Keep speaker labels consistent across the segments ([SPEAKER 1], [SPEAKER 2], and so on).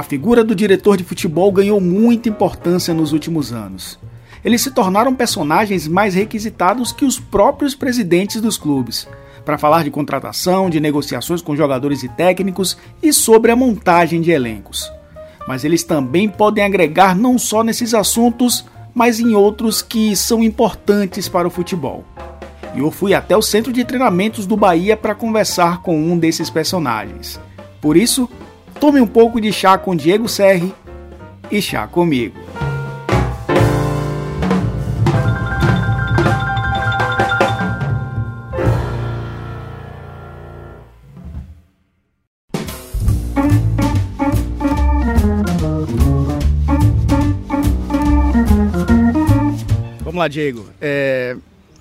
[SPEAKER 1] A figura do diretor de futebol ganhou muita importância nos últimos anos. Eles se tornaram personagens mais requisitados que os próprios presidentes dos clubes, para falar de contratação, de negociações com jogadores e técnicos e sobre a montagem de elencos. Mas eles também podem agregar não só nesses assuntos, mas em outros que são importantes para o futebol. E eu fui até o centro de treinamentos do Bahia para conversar com um desses personagens. Por isso, Tome um pouco de chá com Diego Serri e chá comigo. Vamos lá, Diego. É,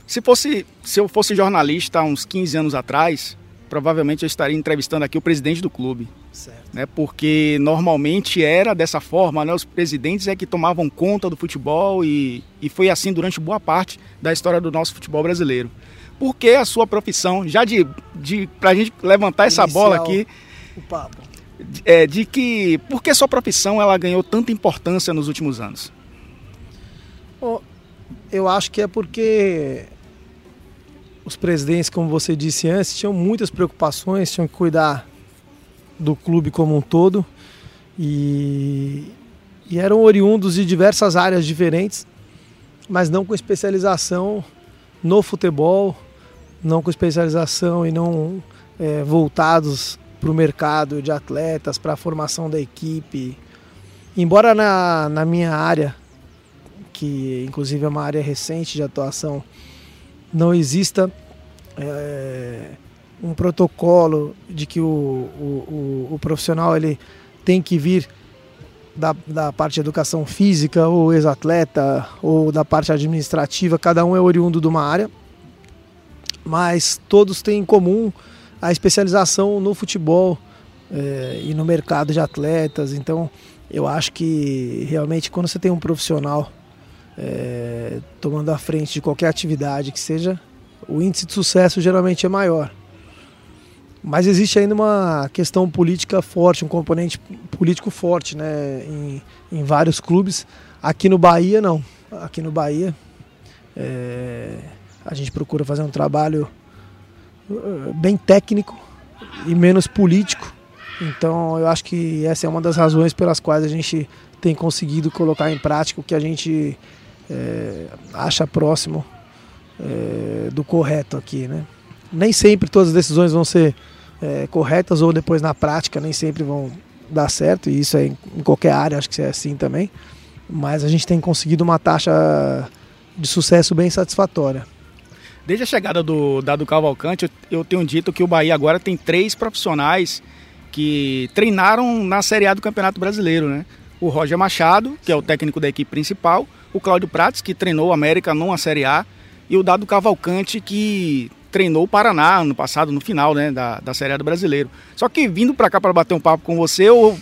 [SPEAKER 1] se, fosse, se eu fosse jornalista há uns 15 anos atrás, provavelmente eu estaria entrevistando aqui o presidente do clube. Certo. Né, porque normalmente era dessa forma, né, os presidentes é que tomavam conta do futebol e, e foi assim durante boa parte da história do nosso futebol brasileiro. Por que a sua profissão, já de, de para a gente levantar essa Inicial, bola aqui, o papo. É, de que por que a sua profissão ela ganhou tanta importância nos últimos anos?
[SPEAKER 2] Eu acho que é porque os presidentes, como você disse antes, tinham muitas preocupações, tinham que cuidar do clube como um todo e, e eram oriundos de diversas áreas diferentes, mas não com especialização no futebol, não com especialização e não é, voltados para o mercado de atletas, para a formação da equipe. Embora na, na minha área, que inclusive é uma área recente de atuação, não exista é, um protocolo de que o, o, o, o, profissional ele tem que vir da, da parte de educação física ou ex-atleta ou da parte administrativa, cada um é oriundo de uma área, mas todos têm em comum a especialização no futebol é, e no mercado de atletas. Então, eu acho que realmente quando você tem um profissional é, tomando a frente de qualquer atividade que seja, o índice de sucesso geralmente é maior. Mas existe ainda uma questão política forte, um componente político forte né, em, em vários clubes. Aqui no Bahia, não. Aqui no Bahia, é, a gente procura fazer um trabalho eh, bem técnico e menos político. Então, eu acho que essa é uma das razões pelas quais a gente tem conseguido colocar em prática o que a gente é, acha próximo é, do correto aqui, né? Nem sempre todas as decisões vão ser é, corretas ou depois na prática nem sempre vão dar certo e isso é em, em qualquer área acho que é assim também. Mas a gente tem conseguido uma taxa de sucesso bem satisfatória.
[SPEAKER 1] Desde a chegada do Dado Cavalcante, eu tenho dito que o Bahia agora tem três profissionais que treinaram na Série A do Campeonato Brasileiro, né? O Roger Machado, que é o técnico da equipe principal, o Cláudio Prates, que treinou o América numa Série A, e o Dado Cavalcante, que treinou o Paraná ano passado, no final né, da, da Série A do Brasileiro. Só que vindo para cá para bater um papo com você, eu,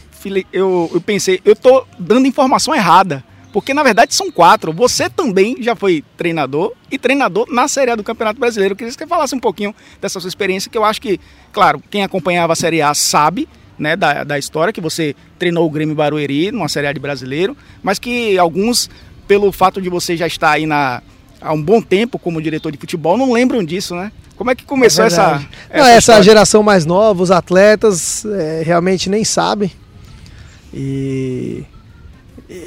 [SPEAKER 1] eu, eu pensei, eu tô dando informação errada. Porque na verdade são quatro. Você também já foi treinador e treinador na Série A do Campeonato Brasileiro. Eu queria que você falasse um pouquinho dessa sua experiência, que eu acho que, claro, quem acompanhava a Série A sabe, né, da, da história, que você treinou o Grêmio Barueri numa Série A de brasileiro, mas que alguns, pelo fato de você já estar aí na, há um bom tempo como diretor de futebol, não lembram disso, né? Como é que começou é essa,
[SPEAKER 2] essa, não, essa geração mais nova, os atletas é, realmente nem sabem. E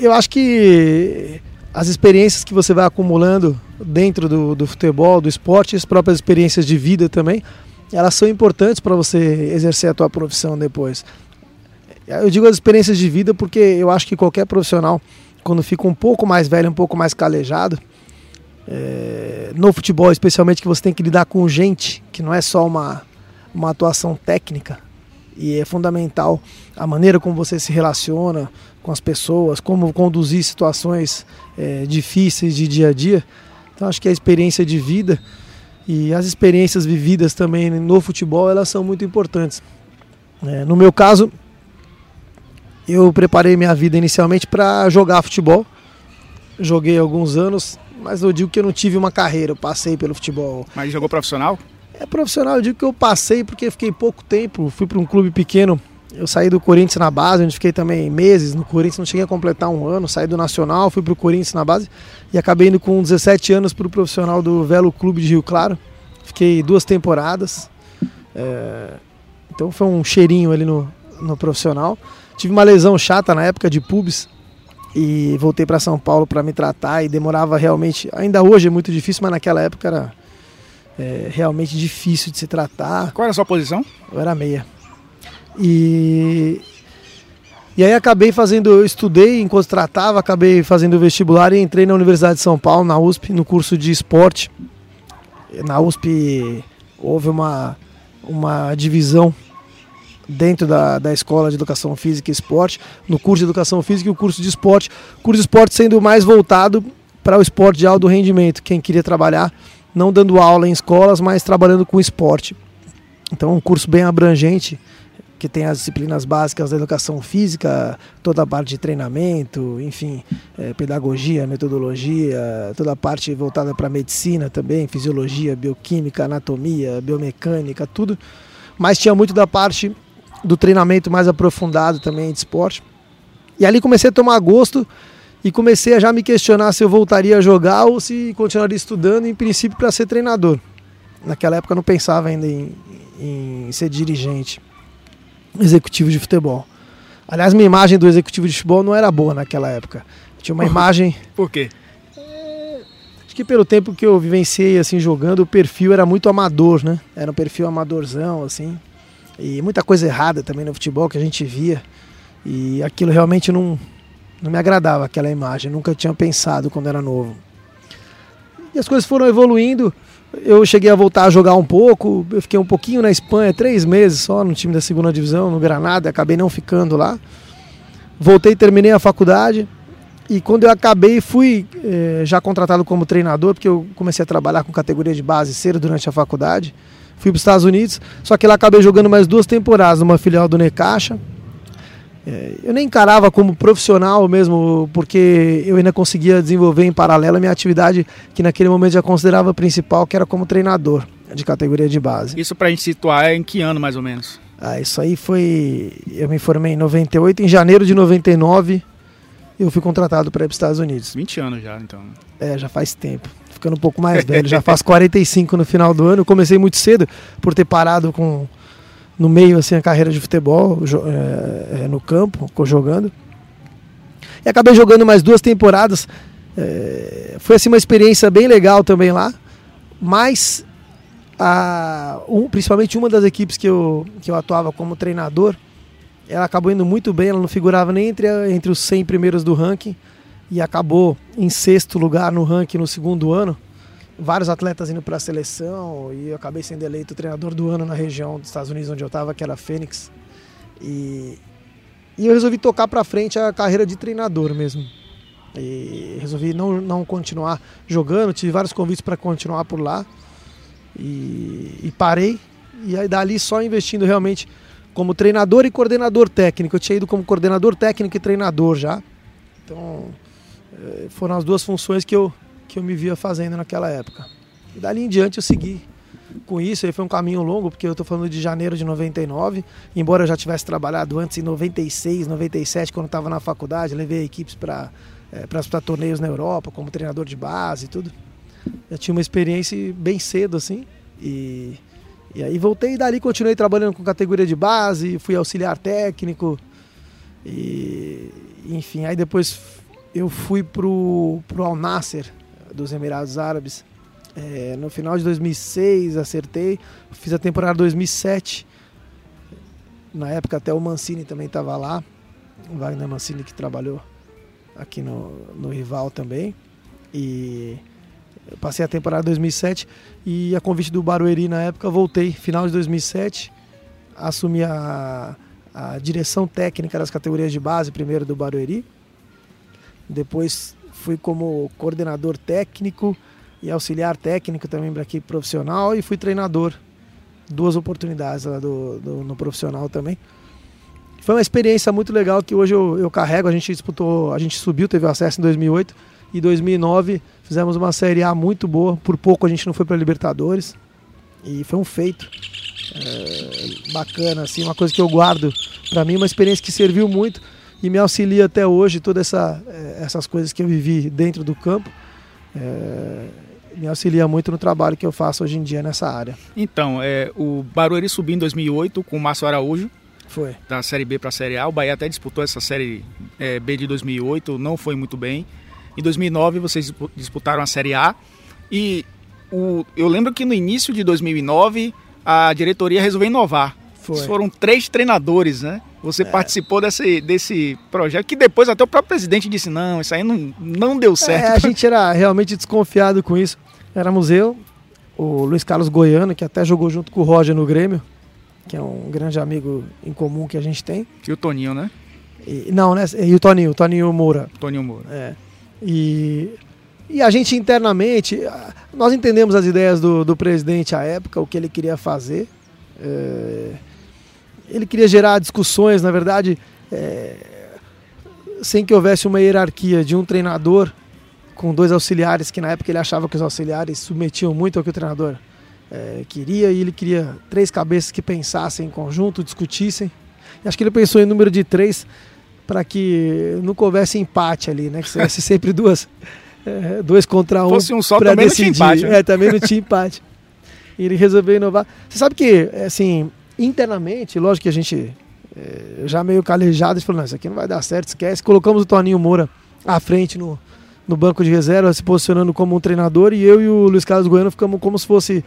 [SPEAKER 2] eu acho que as experiências que você vai acumulando dentro do, do futebol, do esporte, as próprias experiências de vida também, elas são importantes para você exercer a tua profissão depois. Eu digo as experiências de vida porque eu acho que qualquer profissional, quando fica um pouco mais velho, um pouco mais calejado, é, no futebol, especialmente que você tem que lidar com gente, que não é só uma, uma atuação técnica, e é fundamental a maneira como você se relaciona com as pessoas, como conduzir situações é, difíceis de dia a dia. Então acho que a experiência de vida e as experiências vividas também no futebol elas são muito importantes. É, no meu caso, eu preparei minha vida inicialmente para jogar futebol. Joguei alguns anos mas eu digo que eu não tive uma carreira, eu passei pelo futebol.
[SPEAKER 1] Mas jogou profissional?
[SPEAKER 2] É profissional, eu digo que eu passei porque fiquei pouco tempo, fui para um clube pequeno Eu saí do Corinthians na base, onde fiquei também meses no Corinthians, não cheguei a completar um ano. Saí do Nacional, fui para o Corinthians na base e acabei indo com 17 anos para o profissional do Velo Clube de Rio Claro. Fiquei duas temporadas. É... Então foi um cheirinho ali no, no profissional. Tive uma lesão chata na época de pubis e voltei para São Paulo para me tratar e demorava realmente. Ainda hoje é muito difícil, mas naquela época era é, realmente difícil de se tratar.
[SPEAKER 1] Qual era a sua posição?
[SPEAKER 2] Eu era meia. E, e aí acabei fazendo, eu estudei enquanto tratava, acabei fazendo o vestibular e entrei na Universidade de São Paulo, na USP, no curso de esporte. Na USP houve uma, uma divisão dentro da, da Escola de Educação Física e Esporte, no curso de Educação Física e o curso de Esporte. O curso de Esporte sendo mais voltado para o esporte de alto rendimento, quem queria trabalhar, não dando aula em escolas, mas trabalhando com esporte. Então, um curso bem abrangente, que tem as disciplinas básicas da educação física, toda a parte de treinamento, enfim, é, pedagogia, metodologia, toda a parte voltada para medicina também, fisiologia, bioquímica, anatomia, biomecânica, tudo. Mas tinha muito da parte do treinamento mais aprofundado também de esporte. E ali comecei a tomar gosto e comecei a já me questionar se eu voltaria a jogar ou se continuaria estudando, em princípio, para ser treinador. Naquela época eu não pensava ainda em, em ser dirigente, executivo de futebol. Aliás, minha imagem do executivo de futebol não era boa naquela época. Tinha uma imagem.
[SPEAKER 1] Por quê?
[SPEAKER 2] Acho que pelo tempo que eu vivenciei assim jogando, o perfil era muito amador, né? Era um perfil amadorzão, assim. E muita coisa errada também no futebol que a gente via. E aquilo realmente não, não me agradava, aquela imagem. Nunca tinha pensado quando era novo. E as coisas foram evoluindo. Eu cheguei a voltar a jogar um pouco. Eu fiquei um pouquinho na Espanha, três meses só no time da segunda divisão, no Granada. Acabei não ficando lá. Voltei, terminei a faculdade. E quando eu acabei, fui eh, já contratado como treinador, porque eu comecei a trabalhar com categoria de base cedo durante a faculdade fui para os Estados Unidos, só que lá acabei jogando mais duas temporadas numa filial do Necaxa. É, eu nem encarava como profissional mesmo, porque eu ainda conseguia desenvolver em paralelo a minha atividade, que naquele momento já considerava principal, que era como treinador de categoria de base.
[SPEAKER 1] Isso para a gente situar é em que ano mais ou menos?
[SPEAKER 2] Ah, isso aí foi. Eu me formei em 98, em janeiro de 99 eu fui contratado para ir para os Estados Unidos.
[SPEAKER 1] 20 anos já, então.
[SPEAKER 2] É, já faz tempo ficando um pouco mais velho, já faz 45 no final do ano. Comecei muito cedo por ter parado com no meio assim a carreira de futebol é, é, no campo, jogando. E acabei jogando mais duas temporadas. É, foi assim uma experiência bem legal também lá. Mas a, um, principalmente uma das equipes que eu, que eu atuava como treinador, ela acabou indo muito bem, ela não figurava nem entre, entre os 100 primeiros do ranking e acabou em sexto lugar no ranking no segundo ano. Vários atletas indo para a seleção e eu acabei sendo eleito treinador do ano na região dos Estados Unidos onde eu estava, que era Fênix. E, e eu resolvi tocar para frente a carreira de treinador mesmo. E resolvi não, não continuar jogando, tive vários convites para continuar por lá. E, e parei. E aí dali só investindo realmente como treinador e coordenador técnico. Eu tinha ido como coordenador técnico e treinador já. Então foram as duas funções que eu, que eu me via fazendo naquela época. E dali em diante eu segui com isso, aí foi um caminho longo, porque eu estou falando de janeiro de 99, embora eu já tivesse trabalhado antes em 96, 97, quando estava na faculdade, levei equipes para é, para torneios na Europa, como treinador de base e tudo. Eu tinha uma experiência bem cedo, assim, e, e aí voltei e dali continuei trabalhando com categoria de base, fui auxiliar técnico, e enfim, aí depois eu fui pro, pro Al Nasser dos Emirados Árabes é, no final de 2006, acertei. Fiz a temporada 2007. Na época até o Mancini também estava lá. O Wagner Mancini que trabalhou aqui no, no rival também. E passei a temporada 2007 e a convite do Barueri na época voltei, final de 2007, assumi a, a direção técnica das categorias de base primeiro do Barueri depois fui como coordenador técnico e auxiliar técnico também para equipe profissional e fui treinador. Duas oportunidades lá do, do, no profissional também. Foi uma experiência muito legal que hoje eu, eu carrego. A gente disputou, a gente subiu, teve acesso em 2008 e 2009 fizemos uma Série A muito boa. Por pouco a gente não foi para Libertadores e foi um feito. é, bacana, assim, uma coisa que eu guardo para mim, uma experiência que serviu muito e me auxilia até hoje todas essa, é, essas coisas que eu vivi dentro do campo. É, me auxilia muito no trabalho que eu faço hoje em dia nessa área.
[SPEAKER 1] Então, é, o Barueri subiu em 2008 com o Márcio Araújo.
[SPEAKER 2] Foi.
[SPEAKER 1] Da Série B para a Série A. O Bahia até disputou essa Série é, B de 2008, não foi muito bem. Em 2009 vocês disputaram a Série A. E o, eu lembro que no início de 2009 a diretoria resolveu inovar. Foi. Foram três treinadores, né? Você é. participou desse, desse projeto que depois até o próprio presidente disse: não, isso aí não, não deu certo. É,
[SPEAKER 2] a gente era realmente desconfiado com isso. Éramos eu, o Luiz Carlos Goiano, que até jogou junto com o Roger no Grêmio, que é um grande amigo em comum que a gente tem.
[SPEAKER 1] E o Toninho, né?
[SPEAKER 2] E, não, né? E o Toninho, o Toninho Moura.
[SPEAKER 1] Toninho Moura.
[SPEAKER 2] É. E, e a gente internamente, nós entendemos as ideias do, do presidente à época, o que ele queria fazer. É, ele queria gerar discussões, na verdade, é, sem que houvesse uma hierarquia de um treinador com dois auxiliares, que na época ele achava que os auxiliares submetiam muito ao que o treinador é, queria, e ele queria três cabeças que pensassem em conjunto, discutissem. E acho que ele pensou em número de três para que nunca houvesse empate ali, né? Que fosse sempre duas, é, dois contra um.
[SPEAKER 1] Fosse um só também decidir. não tinha empate.
[SPEAKER 2] Né? É, também não tinha empate. E ele resolveu inovar. Você sabe que, assim, internamente, lógico que a gente é, já meio calejado, falou, não, isso aqui não vai dar certo, esquece. Colocamos o Toninho Moura à frente no, no banco de reserva, se posicionando como um treinador, e eu e o Luiz Carlos Goiano ficamos como se fosse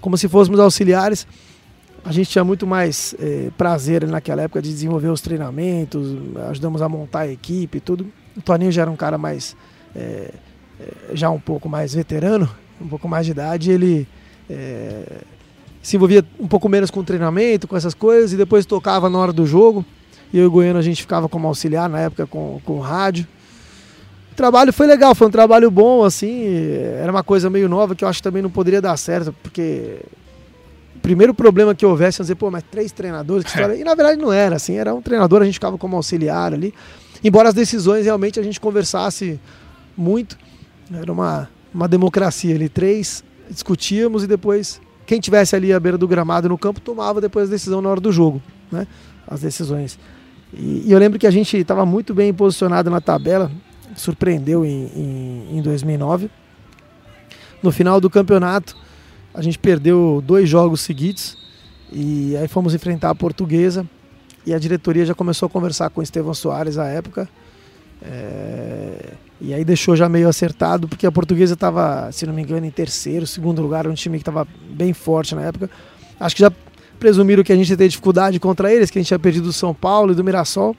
[SPEAKER 2] como se fôssemos auxiliares. A gente tinha muito mais é, prazer naquela época de desenvolver os treinamentos, ajudamos a montar a equipe e tudo. O Toninho já era um cara mais, é, já um pouco mais veterano, um pouco mais de idade, ele é, se envolvia um pouco menos com o treinamento, com essas coisas, e depois tocava na hora do jogo. E eu e o Goiano a gente ficava como auxiliar na época com, com o rádio. O trabalho foi legal, foi um trabalho bom, assim, era uma coisa meio nova que eu acho que também não poderia dar certo, porque o primeiro problema que houvesse, dizer, pô, mas três treinadores, que história. E na verdade não era, assim, era um treinador, a gente ficava como auxiliar ali. Embora as decisões realmente a gente conversasse muito, era uma, uma democracia ali, três, discutíamos e depois quem tivesse ali à beira do gramado no campo tomava depois a decisão na hora do jogo, né? As decisões. E, e eu lembro que a gente estava muito bem posicionado na tabela, surpreendeu em, em, em 2009. No final do campeonato, a gente perdeu dois jogos seguidos e aí fomos enfrentar a Portuguesa e a diretoria já começou a conversar com o Estevão Soares à época. É e aí deixou já meio acertado, porque a portuguesa estava, se não me engano, em terceiro, segundo lugar, um time que estava bem forte na época. Acho que já presumiram que a gente ia ter dificuldade contra eles, que a gente tinha perdido do São Paulo e do Mirassol.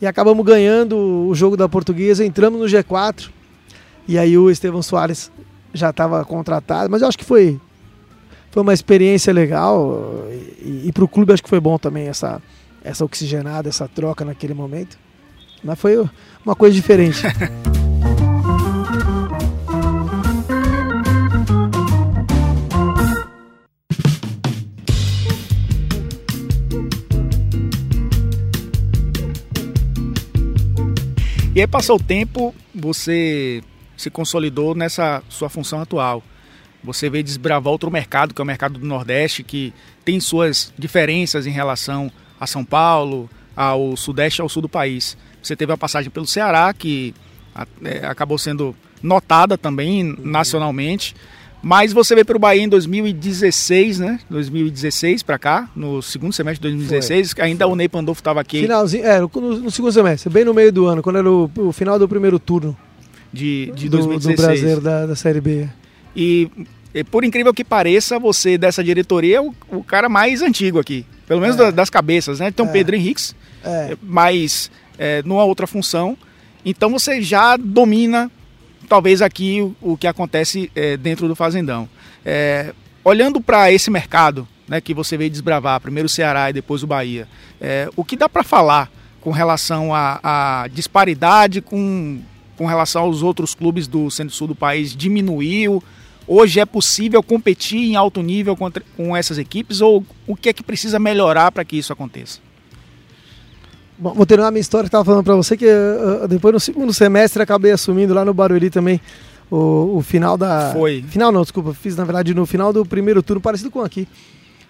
[SPEAKER 2] E acabamos ganhando o jogo da portuguesa, entramos no G4. E aí o Estevão Soares já estava contratado, mas eu acho que foi, foi uma experiência legal. E, e para o clube acho que foi bom também essa, essa oxigenada, essa troca naquele momento. Mas foi uma coisa diferente.
[SPEAKER 1] E aí passou o tempo, você se consolidou nessa sua função atual. Você veio desbravar outro mercado, que é o mercado do Nordeste, que tem suas diferenças em relação a São Paulo, ao Sudeste e ao Sul do país. Você teve a passagem pelo Ceará, que é, acabou sendo notada também uhum. nacionalmente. Mas você veio para o Bahia em 2016, né? 2016 para cá, no segundo semestre de 2016, foi, ainda foi. o Ney Pandolfo estava aqui.
[SPEAKER 2] Finalzinho, é, no, no, segundo semestre, bem no meio do ano, quando era o, o final do primeiro turno.
[SPEAKER 1] De, de 2016. Do,
[SPEAKER 2] do Brasil, da, da Série B.
[SPEAKER 1] E, e, por incrível que pareça, você dessa diretoria é o, o cara mais antigo aqui. Pelo menos é. das, das cabeças, né? Então, é. Pedro Henriques, é. mais é, numa outra função. Então você já domina talvez aqui o, o que acontece é, dentro do fazendão. É, olhando para esse mercado, né, que você veio desbravar, primeiro o Ceará e depois o Bahia, é, o que dá para falar com relação à disparidade com, com relação aos outros clubes do centro-sul do país diminuiu? Hoje é possível competir em alto nível com essas equipes ou o que é que precisa melhorar para que isso aconteça?
[SPEAKER 2] Bom, vou terminar a minha história que estava falando para você, que uh, depois no segundo semestre acabei assumindo lá no Barueri também o, o final da...
[SPEAKER 1] Foi.
[SPEAKER 2] Final não, desculpa, fiz na verdade no final do primeiro turno, parecido com aqui.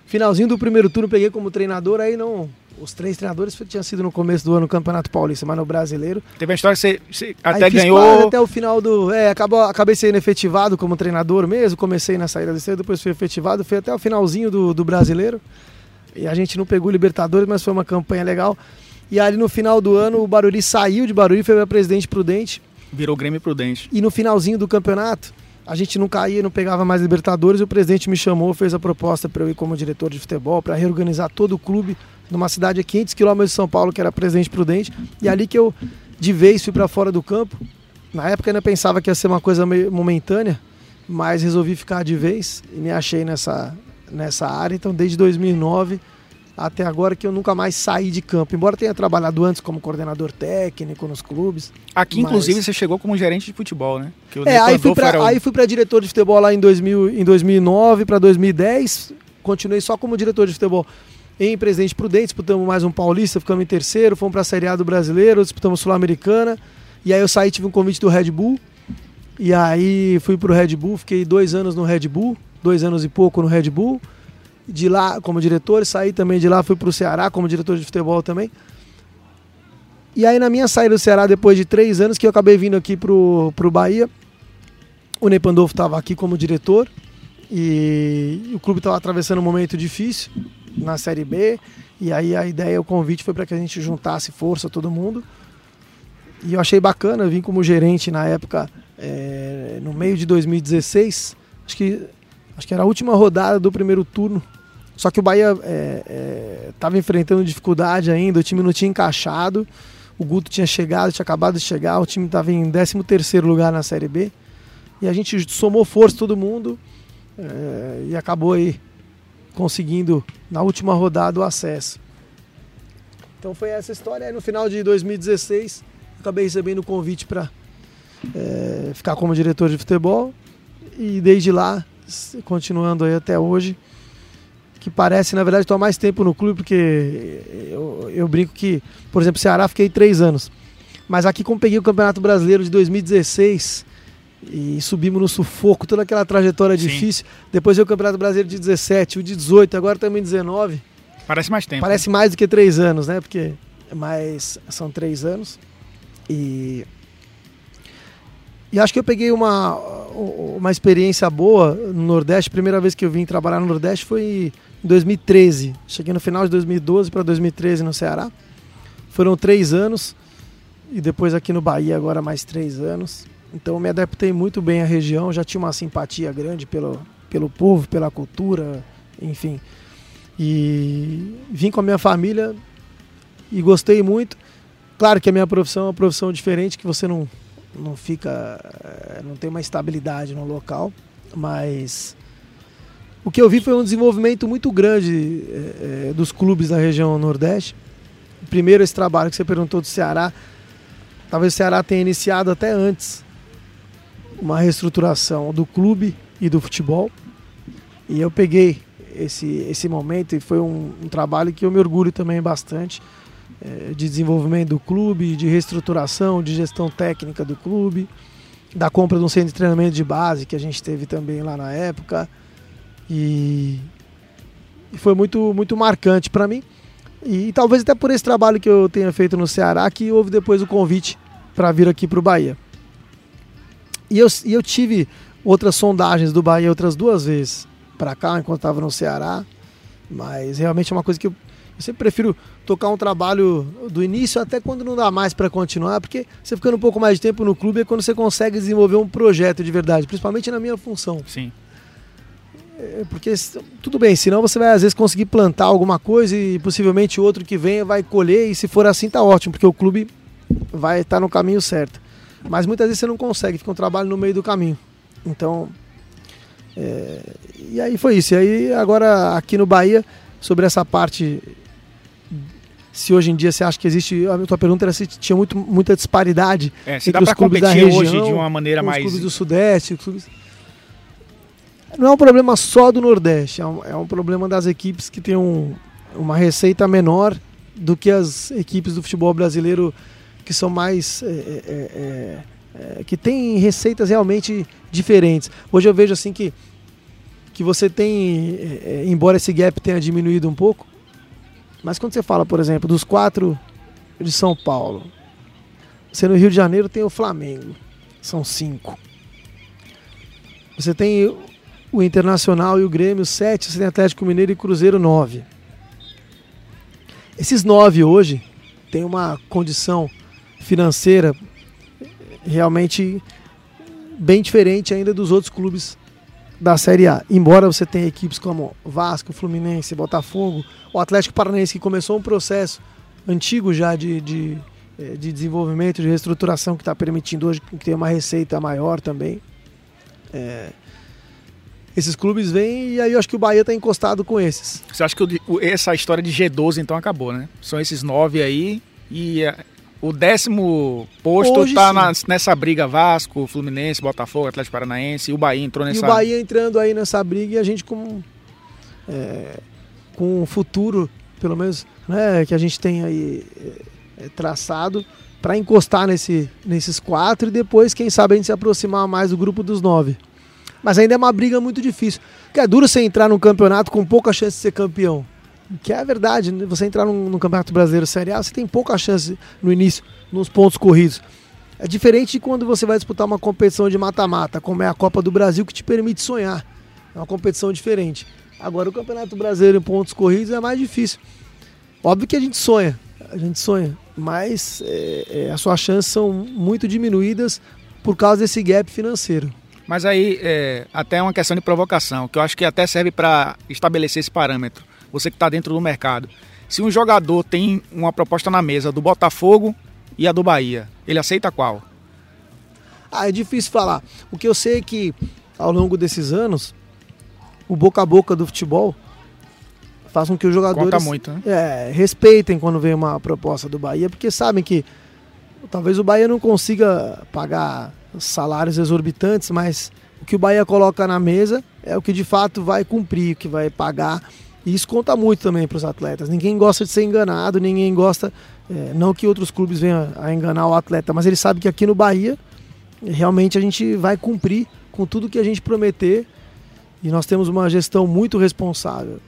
[SPEAKER 2] Finalzinho do primeiro turno peguei como treinador, aí não. Os três treinadores tinham sido no começo do ano no Campeonato Paulista, mas no brasileiro.
[SPEAKER 1] Teve a história que você, você até ganhou.
[SPEAKER 2] até o final do. É, acabou, acabei sendo efetivado como treinador mesmo. Comecei na saída do cedo, depois fui efetivado. Fui até o finalzinho do, do brasileiro. E a gente não pegou Libertadores, mas foi uma campanha legal. E ali no final do ano o Barulho saiu de Barulho, foi para Presidente Prudente.
[SPEAKER 1] Virou Grêmio Prudente.
[SPEAKER 2] E no finalzinho do campeonato, a gente não caía, não pegava mais Libertadores, e o presidente me chamou, fez a proposta para eu ir como diretor de futebol, para reorganizar todo o clube numa cidade a 500 quilômetros de São Paulo, que era Presidente Prudente, e ali que eu de vez fui para fora do campo. Na época ainda pensava que ia ser uma coisa meio momentânea, mas resolvi ficar de vez e me achei nessa, nessa área. Então, desde 2009 até agora que eu nunca mais saí de campo. Embora tenha trabalhado antes como coordenador técnico nos clubes.
[SPEAKER 1] Aqui, mas... inclusive, você chegou como gerente de futebol, né?
[SPEAKER 2] é, aí fui, pra, aí fui para diretor de futebol lá em, 2000, em 2009 para 2010. Continuei só como diretor de futebol em Presidente Prudente. Disputamos mais um Paulista, ficamos em terceiro. Fomos para a Série A do Brasileiro, disputamos Sul-Americana. E aí eu saí, tive um convite do Red Bull. E aí fui para o Red Bull, fiquei dois anos no Red Bull, dois anos e pouco no Red Bull de lá como diretor, saí também de lá, fui para o Ceará como diretor de futebol também. E aí na minha saída do Ceará, depois de três anos, que eu acabei vindo aqui pro, pro Bahia, o Ney Pandolfo estava aqui como diretor e o clube estava atravessando um momento difícil na Série B. E aí a ideia, o convite foi para que a gente juntasse força todo mundo. E eu achei bacana, eu vim como gerente na época, é, no meio de 2016. Acho que, acho que era a última rodada do primeiro turno só que o Bahia estava é, é, enfrentando dificuldade ainda, o time não tinha encaixado. O Guto tinha chegado, tinha acabado de chegar, o time estava em 13 terceiro lugar na Série B. E a gente somou força todo mundo é, e acabou aí conseguindo na última rodada o acesso. Então foi essa história. Aí no final de 2016 acabei recebendo o convite para é, ficar como diretor de futebol e desde lá, continuando aí até hoje, que parece, na verdade, estou mais tempo no clube, porque eu, eu brinco que, por exemplo, Ceará fiquei três anos. Mas aqui, como peguei o Campeonato Brasileiro de 2016 e subimos no sufoco, toda aquela trajetória Sim. difícil, depois veio o Campeonato Brasileiro de 17, o de 18, agora também 19.
[SPEAKER 1] Parece mais tempo.
[SPEAKER 2] Parece mais do que três anos, né? Porque mais são três anos. E e acho que eu peguei uma, uma experiência boa no Nordeste. Primeira vez que eu vim trabalhar no Nordeste foi em 2013. Cheguei no final de 2012 para 2013 no Ceará. Foram três anos e depois aqui no Bahia agora mais três anos. Então me adaptei muito bem à região, já tinha uma simpatia grande pelo, pelo povo, pela cultura, enfim. E vim com a minha família e gostei muito. Claro que a minha profissão é uma profissão diferente, que você não, não fica, eh, não tem uma estabilidade no local, mas o que eu vi foi um desenvolvimento muito grande é, dos clubes da região Nordeste. Primeiro, esse trabalho que você perguntou do Ceará. Talvez o Ceará tenha iniciado até antes uma reestruturação do clube e do futebol. E eu peguei esse, esse momento e foi um, um trabalho que eu me orgulho também bastante de desenvolvimento do clube, de reestruturação, de gestão técnica do clube, da compra de um centro de treinamento de base que a gente teve também lá na época. E, e foi muito, muito marcante para mim. E, e, talvez até por esse trabalho que eu tenha feito no Ceará, que houve depois o convite para vir aqui para o Bahia. E eu, e eu tive outras sondagens do Bahia outras duas vezes para cá, enquanto estava no Ceará. Mas realmente é uma coisa que eu, eu sempre prefiro tocar um trabalho do início até quando não dá mais para continuar, porque você ficando um pouco mais de tempo no clube é quando você consegue desenvolver um projeto de verdade, principalmente na minha função.
[SPEAKER 1] Sim.
[SPEAKER 2] É, porque tudo bem, senão você vai às vezes conseguir plantar alguma coisa e possivelmente outro que venha vai colher, e se for assim tá ótimo, porque o clube vai estar tá no caminho certo. Mas muitas vezes você não consegue, fica um trabalho no meio do caminho. Então, é, e aí foi isso. E aí agora aqui no Bahia, sobre essa parte, se hoje em dia você acha que existe, a tua pergunta era se tinha muito, muita disparidade
[SPEAKER 1] é, se entre dá os clubes da região, hoje de uma maneira mais...
[SPEAKER 2] os clubes do Sudeste, clubes não é um problema só do Nordeste, é um, é um problema das equipes que têm um, uma receita menor do que as equipes do futebol brasileiro que são mais. É, é, é, é que têm receitas realmente diferentes. Hoje eu vejo assim que, que você tem, é, embora esse gap tenha diminuído um pouco, mas quando você fala, por exemplo, dos quatro de São Paulo, você no Rio de Janeiro tem o Flamengo, são cinco. Você tem o Internacional e o Grêmio, sete, você tem Atlético Mineiro e Cruzeiro, nove. Esses nove hoje têm uma condição financeira realmente bem diferente ainda dos outros clubes da Série A. Embora você tenha equipes como Vasco, Fluminense, Botafogo, o Atlético Paranaense que começou um processo antigo já de, de, eh, de desenvolvimento, de reestruturação que está permitindo hoje que tenha uma receita maior também. É, esses clubes vêm e aí eu acho que o Bahia está encostado com esses.
[SPEAKER 1] Você acha que o, essa história de G12 então acabou, né? São esses nove aí e é, o décimo posto está nessa briga Vasco, Fluminense, Botafogo, Atlético Paranaense e o Bahia entrou nessa.
[SPEAKER 2] E o Bahia entrando aí nessa briga e a gente com é, com um futuro, pelo menos, né, que a gente tem aí é, é traçado para encostar nesse, nesses quatro e depois, quem sabe, a gente se aproximar mais do grupo dos nove. Mas ainda é uma briga muito difícil. Porque é duro você entrar num campeonato com pouca chance de ser campeão. Que é a verdade, né? você entrar num Campeonato Brasileiro Série A, você tem pouca chance no início, nos pontos corridos. É diferente de quando você vai disputar uma competição de mata-mata, como é a Copa do Brasil, que te permite sonhar. É uma competição diferente. Agora, o Campeonato Brasileiro em pontos corridos é mais difícil. Óbvio que a gente sonha, a gente sonha, mas é, é, as suas chances são muito diminuídas por causa desse gap financeiro.
[SPEAKER 1] Mas aí, é, até é uma questão de provocação, que eu acho que até serve para estabelecer esse parâmetro. Você que está dentro do mercado. Se um jogador tem uma proposta na mesa do Botafogo e a do Bahia, ele aceita qual?
[SPEAKER 2] Ah, é difícil falar. O que eu sei é que ao longo desses anos, o boca a boca do futebol faz com que os jogadores
[SPEAKER 1] Conta muito, né?
[SPEAKER 2] é, respeitem quando vem uma proposta do Bahia, porque sabem que talvez o Bahia não consiga pagar salários exorbitantes, mas o que o Bahia coloca na mesa é o que de fato vai cumprir, o que vai pagar. E isso conta muito também para os atletas. Ninguém gosta de ser enganado, ninguém gosta, é, não que outros clubes venham a enganar o atleta, mas ele sabe que aqui no Bahia realmente a gente vai cumprir com tudo que a gente prometer e nós temos uma gestão muito responsável.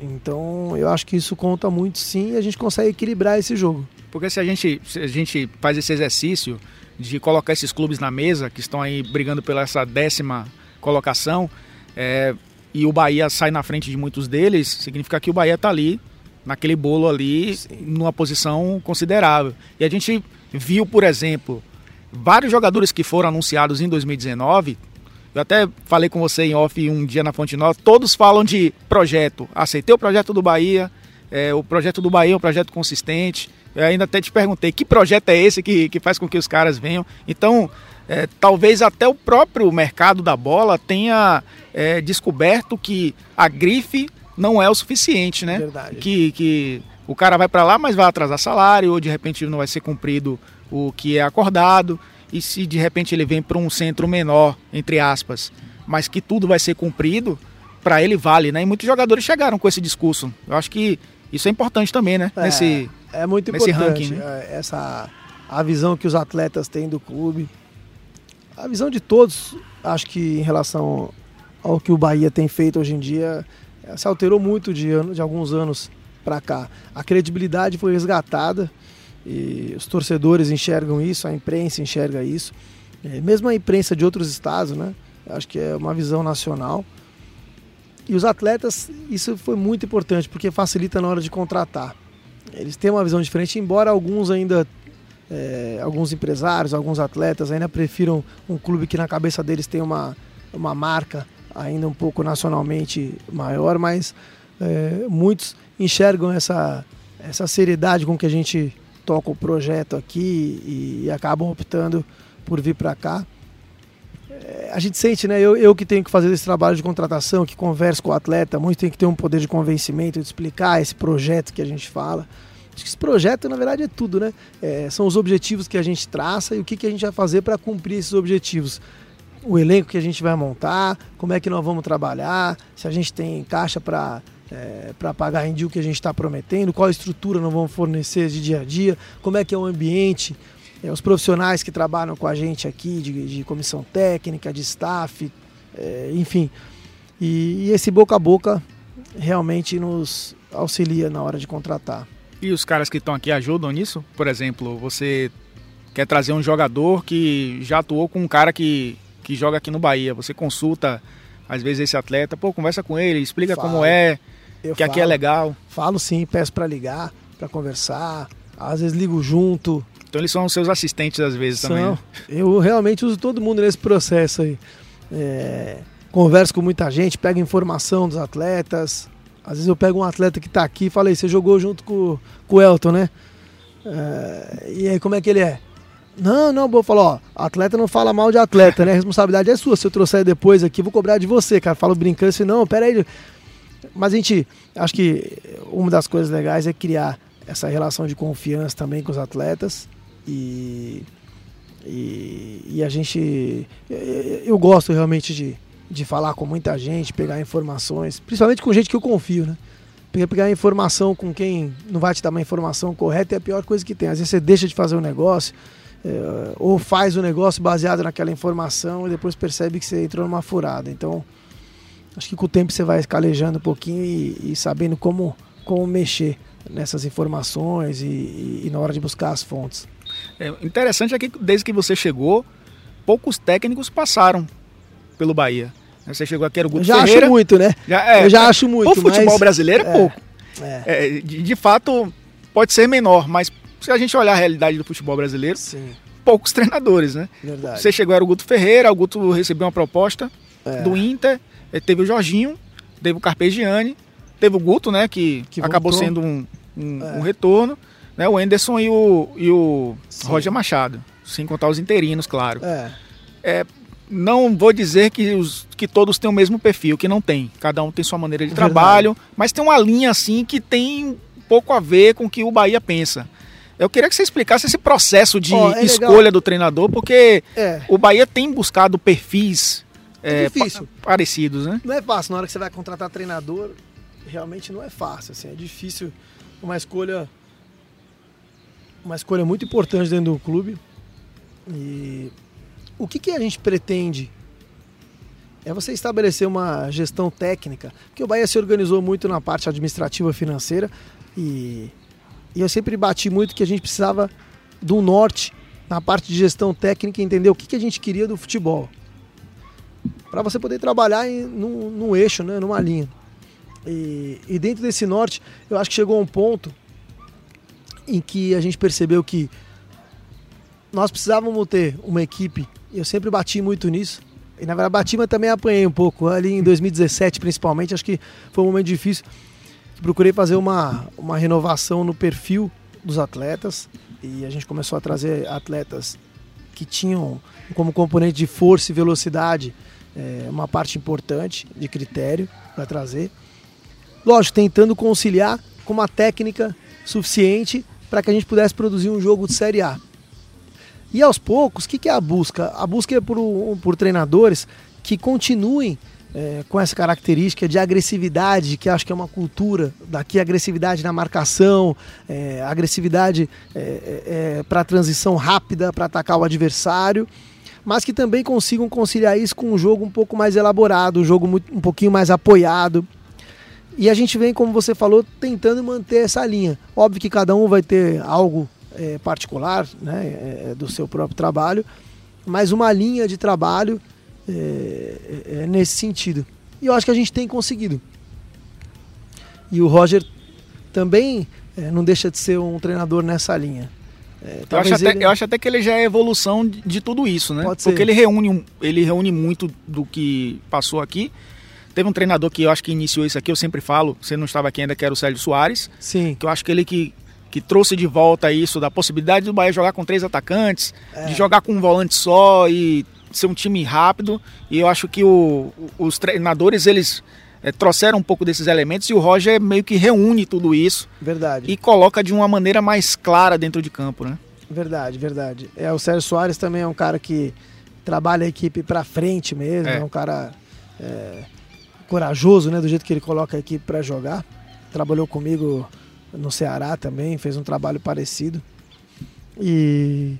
[SPEAKER 2] Então eu acho que isso conta muito sim e a gente consegue equilibrar esse jogo.
[SPEAKER 1] Porque se a gente, se a gente faz esse exercício, de colocar esses clubes na mesa, que estão aí brigando pela essa décima colocação, é, e o Bahia sai na frente de muitos deles, significa que o Bahia está ali, naquele bolo ali, Sim. numa posição considerável. E a gente viu, por exemplo, vários jogadores que foram anunciados em 2019. Eu até falei com você em off um dia na Fonte Nova, todos falam de projeto. Aceitei o projeto do Bahia, é, o projeto do Bahia é um projeto consistente. Eu ainda até te perguntei que projeto é esse que, que faz com que os caras venham. Então, é, talvez até o próprio mercado da bola tenha é, descoberto que a grife não é o suficiente, né?
[SPEAKER 2] Verdade.
[SPEAKER 1] Que, que o cara vai para lá, mas vai atrasar salário, ou de repente não vai ser cumprido o que é acordado. E se de repente ele vem para um centro menor, entre aspas, mas que tudo vai ser cumprido, para ele vale, né? E muitos jogadores chegaram com esse discurso. Eu acho que isso é importante também, né?
[SPEAKER 2] É,
[SPEAKER 1] nesse,
[SPEAKER 2] é muito nesse importante ranking, né? É, essa a visão que os atletas têm do clube. A visão de todos, acho que em relação ao que o Bahia tem feito hoje em dia, se alterou muito de, de alguns anos para cá. A credibilidade foi resgatada e os torcedores enxergam isso, a imprensa enxerga isso. É, mesmo a imprensa de outros estados, né? Acho que é uma visão nacional. E os atletas, isso foi muito importante, porque facilita na hora de contratar. Eles têm uma visão diferente, embora alguns ainda, é, alguns empresários, alguns atletas ainda prefiram um clube que na cabeça deles tem uma, uma marca ainda um pouco nacionalmente maior, mas é, muitos enxergam essa, essa seriedade com que a gente toca o projeto aqui e, e acabam optando por vir para cá. É, a gente sente, né? Eu, eu que tenho que fazer esse trabalho de contratação, que converso com o atleta, muito tem que ter um poder de convencimento, de explicar esse projeto que a gente fala. Acho que esse projeto, na verdade, é tudo, né? É, são os objetivos que a gente traça e o que, que a gente vai fazer para cumprir esses objetivos. O elenco que a gente vai montar, como é que nós vamos trabalhar, se a gente tem caixa para é, para pagar em dia o que a gente está prometendo, qual estrutura nós vamos fornecer de dia a dia, como é que é o ambiente, é, os profissionais que trabalham com a gente aqui, de, de comissão técnica, de staff, é, enfim. E, e esse boca a boca realmente nos auxilia na hora de contratar.
[SPEAKER 1] E os caras que estão aqui ajudam nisso? Por exemplo, você quer trazer um jogador que já atuou com um cara que, que joga aqui no Bahia. Você consulta, às vezes, esse atleta, pô, conversa com ele, explica
[SPEAKER 2] Falo.
[SPEAKER 1] como é, que aqui é
[SPEAKER 2] falo-
[SPEAKER 1] legal.
[SPEAKER 2] Falo sim, peço para ligar, para conversar. Às vezes ligo junto.
[SPEAKER 1] Então eles são os seus assistentes às vezes também.
[SPEAKER 2] São.
[SPEAKER 1] né?
[SPEAKER 2] Eu realmente uso todo mundo nesse processo aí. É, converso com muita gente, pego informação dos atletas. Às vezes eu pego um atleta que tá aqui e falei, você jogou junto com, com o Elton, né? É, e aí, como é que ele é? Não, não, vou falar, ó, atleta não fala mal de atleta, né? A responsabilidade é sua. Se eu trouxer depois aqui, vou cobrar de você, cara. Falo brincando assim, não, peraí. Mas a gente, acho que uma das coisas legais é criar essa relação de confiança também com os atletas. E, e, e a gente. Eu, eu gosto realmente de, de falar com muita gente, pegar informações, principalmente com gente que eu confio, né? Pegar, pegar informação com quem não vai te dar uma informação correta é a pior coisa que tem. Às vezes você deixa de fazer o negócio, é, ou faz o negócio baseado naquela informação e depois percebe que você entrou numa furada. Então, acho que com o tempo você vai calejando um pouquinho e, e sabendo como, como mexer nessas informações e, e- e na hora de buscar as fontes.
[SPEAKER 1] É, interessante é que desde que você chegou, poucos técnicos passaram pelo Bahia. Você chegou aqui, era o
[SPEAKER 2] Eu
[SPEAKER 1] Guto
[SPEAKER 2] já
[SPEAKER 1] Ferreira.
[SPEAKER 2] acho muito, né?
[SPEAKER 1] Já, é,
[SPEAKER 2] eu já acho muito.
[SPEAKER 1] o futebol
[SPEAKER 2] mas-
[SPEAKER 1] brasileiro é,
[SPEAKER 2] é,
[SPEAKER 1] pouco.
[SPEAKER 2] É,
[SPEAKER 1] É, de, de fato, pode ser menor, mas se a gente olhar a realidade do futebol brasileiro,
[SPEAKER 2] sim,
[SPEAKER 1] poucos treinadores, né?
[SPEAKER 2] verdade.
[SPEAKER 1] Você chegou, era o Guto Ferreira, o Guto recebeu uma proposta
[SPEAKER 2] É.
[SPEAKER 1] do Inter, eh, teve o Jorginho, teve o Carpegiani, teve o Guto, né, que,
[SPEAKER 2] Que
[SPEAKER 1] acabou
[SPEAKER 2] voltou.
[SPEAKER 1] sendo um, um-
[SPEAKER 2] É.
[SPEAKER 1] um retorno, né, o Enderson e o, e o
[SPEAKER 2] Sim.
[SPEAKER 1] Roger Machado, sem contar os interinos, claro.
[SPEAKER 2] É,
[SPEAKER 1] Não vou dizer que, os, que todos têm o mesmo perfil, que não tem. Cada um tem sua maneira de
[SPEAKER 2] Verdade.
[SPEAKER 1] trabalho, mas tem uma linha assim que tem pouco a ver com o que o Bahia pensa. Eu queria que você explicasse esse processo de
[SPEAKER 2] Ó, é legal.
[SPEAKER 1] escolha do treinador, porque
[SPEAKER 2] é.
[SPEAKER 1] o Bahia tem buscado perfis
[SPEAKER 2] É
[SPEAKER 1] é, parecidos, né?
[SPEAKER 2] Não é fácil, na hora que você vai contratar treinador, realmente não é fácil. Assim, é difícil uma escolha. Uma escolha muito importante dentro do clube. E o que, que a gente pretende? É você estabelecer uma gestão técnica, porque o Bahia se organizou muito na parte administrativa financeira e, e eu sempre bati muito que a gente precisava do norte na parte de gestão técnica entender o que, que a gente queria do futebol para você poder trabalhar em, num, num eixo, né, numa linha. E, e dentro desse norte, eu acho que chegou a um ponto em que a gente percebeu que nós precisávamos ter uma equipe, e eu sempre bati muito nisso, e na verdade bati, mas também apanhei um pouco, ali em 2017 principalmente, acho que foi um momento difícil. Procurei fazer uma, uma renovação no perfil dos atletas, e a gente começou a trazer atletas que tinham como componente de força e velocidade é, uma parte importante de critério para trazer. Lógico, tentando conciliar com uma técnica suficiente para que a gente pudesse produzir um jogo de Série A. E aos poucos, o que, que é a busca? A busca é por, por treinadores que continuem é, com essa característica de agressividade, que acho que é uma cultura daqui, agressividade na marcação, é, agressividade para transição rápida, para atacar o adversário, mas que também consigam conciliar isso com um jogo um pouco mais elaborado, um jogo muito- um pouquinho mais apoiado. E a gente vem, como você falou, tentando manter essa linha. Óbvio que cada um vai ter algo é, particular né, é, do seu próprio trabalho, mas uma linha de trabalho é, é, é nesse sentido. E eu acho que a gente tem conseguido. E o Roger também é, não deixa de ser um treinador nessa linha. É,
[SPEAKER 1] Eu acho, até,
[SPEAKER 2] ele-
[SPEAKER 1] eu acho até que ele já é evolução de, de tudo isso, né?
[SPEAKER 2] Pode ser.
[SPEAKER 1] Porque ele reúne, ele reúne muito do que passou aqui. Teve um treinador que eu acho que iniciou isso aqui, eu sempre falo, você não estava aqui ainda, que era o Sérgio Soares,
[SPEAKER 2] Sim,
[SPEAKER 1] que eu acho que ele que, que trouxe de volta isso, da possibilidade do Bahia jogar com três atacantes,
[SPEAKER 2] É.
[SPEAKER 1] de jogar com um volante só e ser um time rápido. E eu acho que o- os treinadores, eles eh, trouxeram um pouco desses elementos e o Roger meio que reúne tudo isso
[SPEAKER 2] verdade.
[SPEAKER 1] e coloca de uma maneira mais clara dentro de campo, né?
[SPEAKER 2] Verdade, verdade. É, o Sérgio Soares também é um cara que trabalha a equipe pra frente mesmo,
[SPEAKER 1] É.
[SPEAKER 2] é, um cara é, corajoso, né, do jeito que ele coloca a equipe pra jogar. Trabalhou comigo no Ceará também, fez um trabalho parecido. E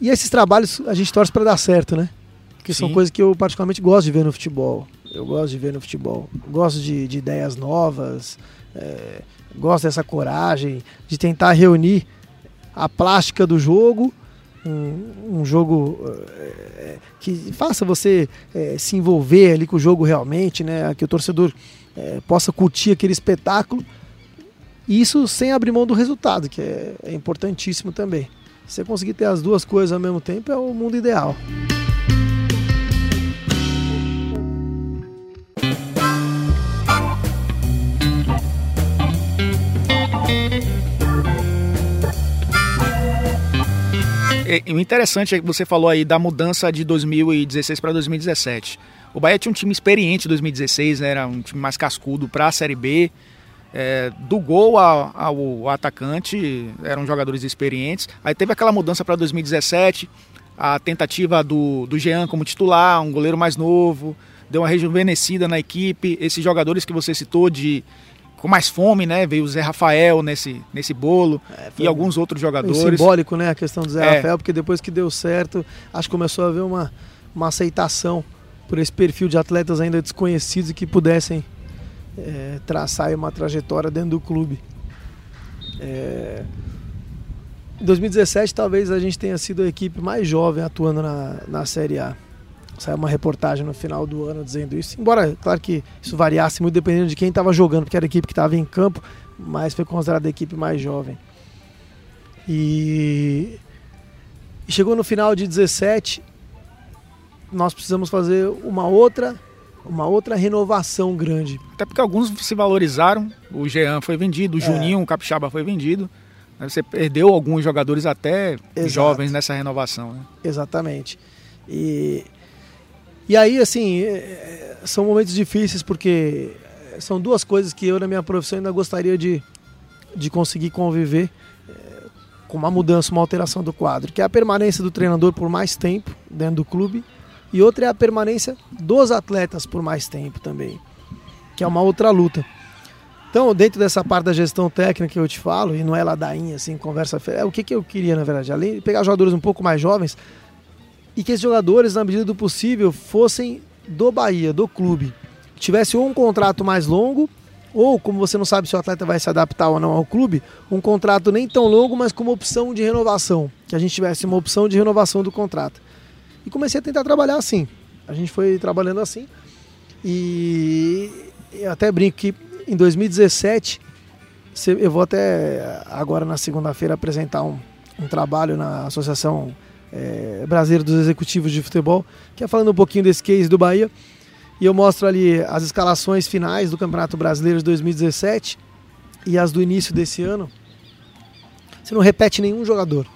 [SPEAKER 2] e esses trabalhos a gente torce pra dar certo, né? Porque são coisas que eu particularmente gosto de ver no futebol. eu gosto de ver no futebol. Gosto de, de ideias novas, é, gosto dessa coragem de tentar reunir a plástica do jogo, um, um jogo é, que faça você é, se envolver ali com o jogo realmente, né? Que o torcedor é, possa curtir aquele espetáculo. E isso sem abrir mão do resultado, que é, é importantíssimo também. Se você conseguir ter as duas coisas ao mesmo tempo, é o mundo ideal.
[SPEAKER 1] É, o interessante é que você falou aí da mudança de 2016 para 2017. O Bahia tinha um time experiente em 2016, né? era um time mais cascudo para a Série B. É, do gol ao, ao, atacante eram jogadores experientes. Aí teve aquela mudança para 2017, a tentativa do, do Jean como titular, um goleiro mais novo, deu uma rejuvenescida na equipe. Esses jogadores que você citou de com mais fome, né? Veio o Zé Rafael nesse, nesse bolo é, e alguns outros jogadores.
[SPEAKER 2] Simbólico, né? A questão do Zé é. Rafael, porque depois que deu certo, acho que começou a haver uma, uma aceitação por esse perfil de atletas ainda desconhecidos e que pudessem é, traçar uma trajetória dentro do clube. É... Em 2017, talvez a gente tenha sido a equipe mais jovem atuando na, na Série A. Saiu uma reportagem no final do ano dizendo isso. Embora, claro que isso variasse muito dependendo de quem estava jogando, porque era a equipe que estava em campo, mas foi considerada a equipe mais jovem. E... chegou no final de 17, nós precisamos fazer uma outra uma outra renovação grande.
[SPEAKER 1] Até porque alguns se valorizaram, o Jean foi vendido, o é. Juninho, o Capixaba foi vendido. Você perdeu alguns jogadores até Exato. jovens nessa renovação. Né?
[SPEAKER 2] Exatamente. E e aí, assim, é, são momentos difíceis porque são duas coisas que eu, na minha profissão, ainda gostaria de, de conseguir conviver é, com uma mudança, uma alteração do quadro, que é a permanência do treinador por mais tempo dentro do clube e outra é a permanência dos atletas por mais tempo também, que é uma outra luta. Então, dentro dessa parte da gestão técnica que eu te falo, e não é ladainha, assim, conversa, é o que, que eu queria, na verdade, além de pegar jogadores um pouco mais jovens, e que esses jogadores, na medida do possível, fossem do Bahia, do clube. Tivesse ou um contrato mais longo, ou, como você não sabe se o atleta vai se adaptar ou não ao clube, um contrato nem tão longo, mas com uma opção de renovação. Que a gente tivesse uma opção de renovação do contrato. E comecei a tentar trabalhar assim. A gente foi trabalhando assim. E eu até brinco que em 2017, eu vou até agora na segunda-feira apresentar um, um trabalho na Associação é, brasileiro dos executivos de futebol, que é falando um pouquinho desse case do Bahia. E eu mostro ali as escalações finais do Campeonato Brasileiro de 2017 e as do início desse ano. Você não repete nenhum jogador.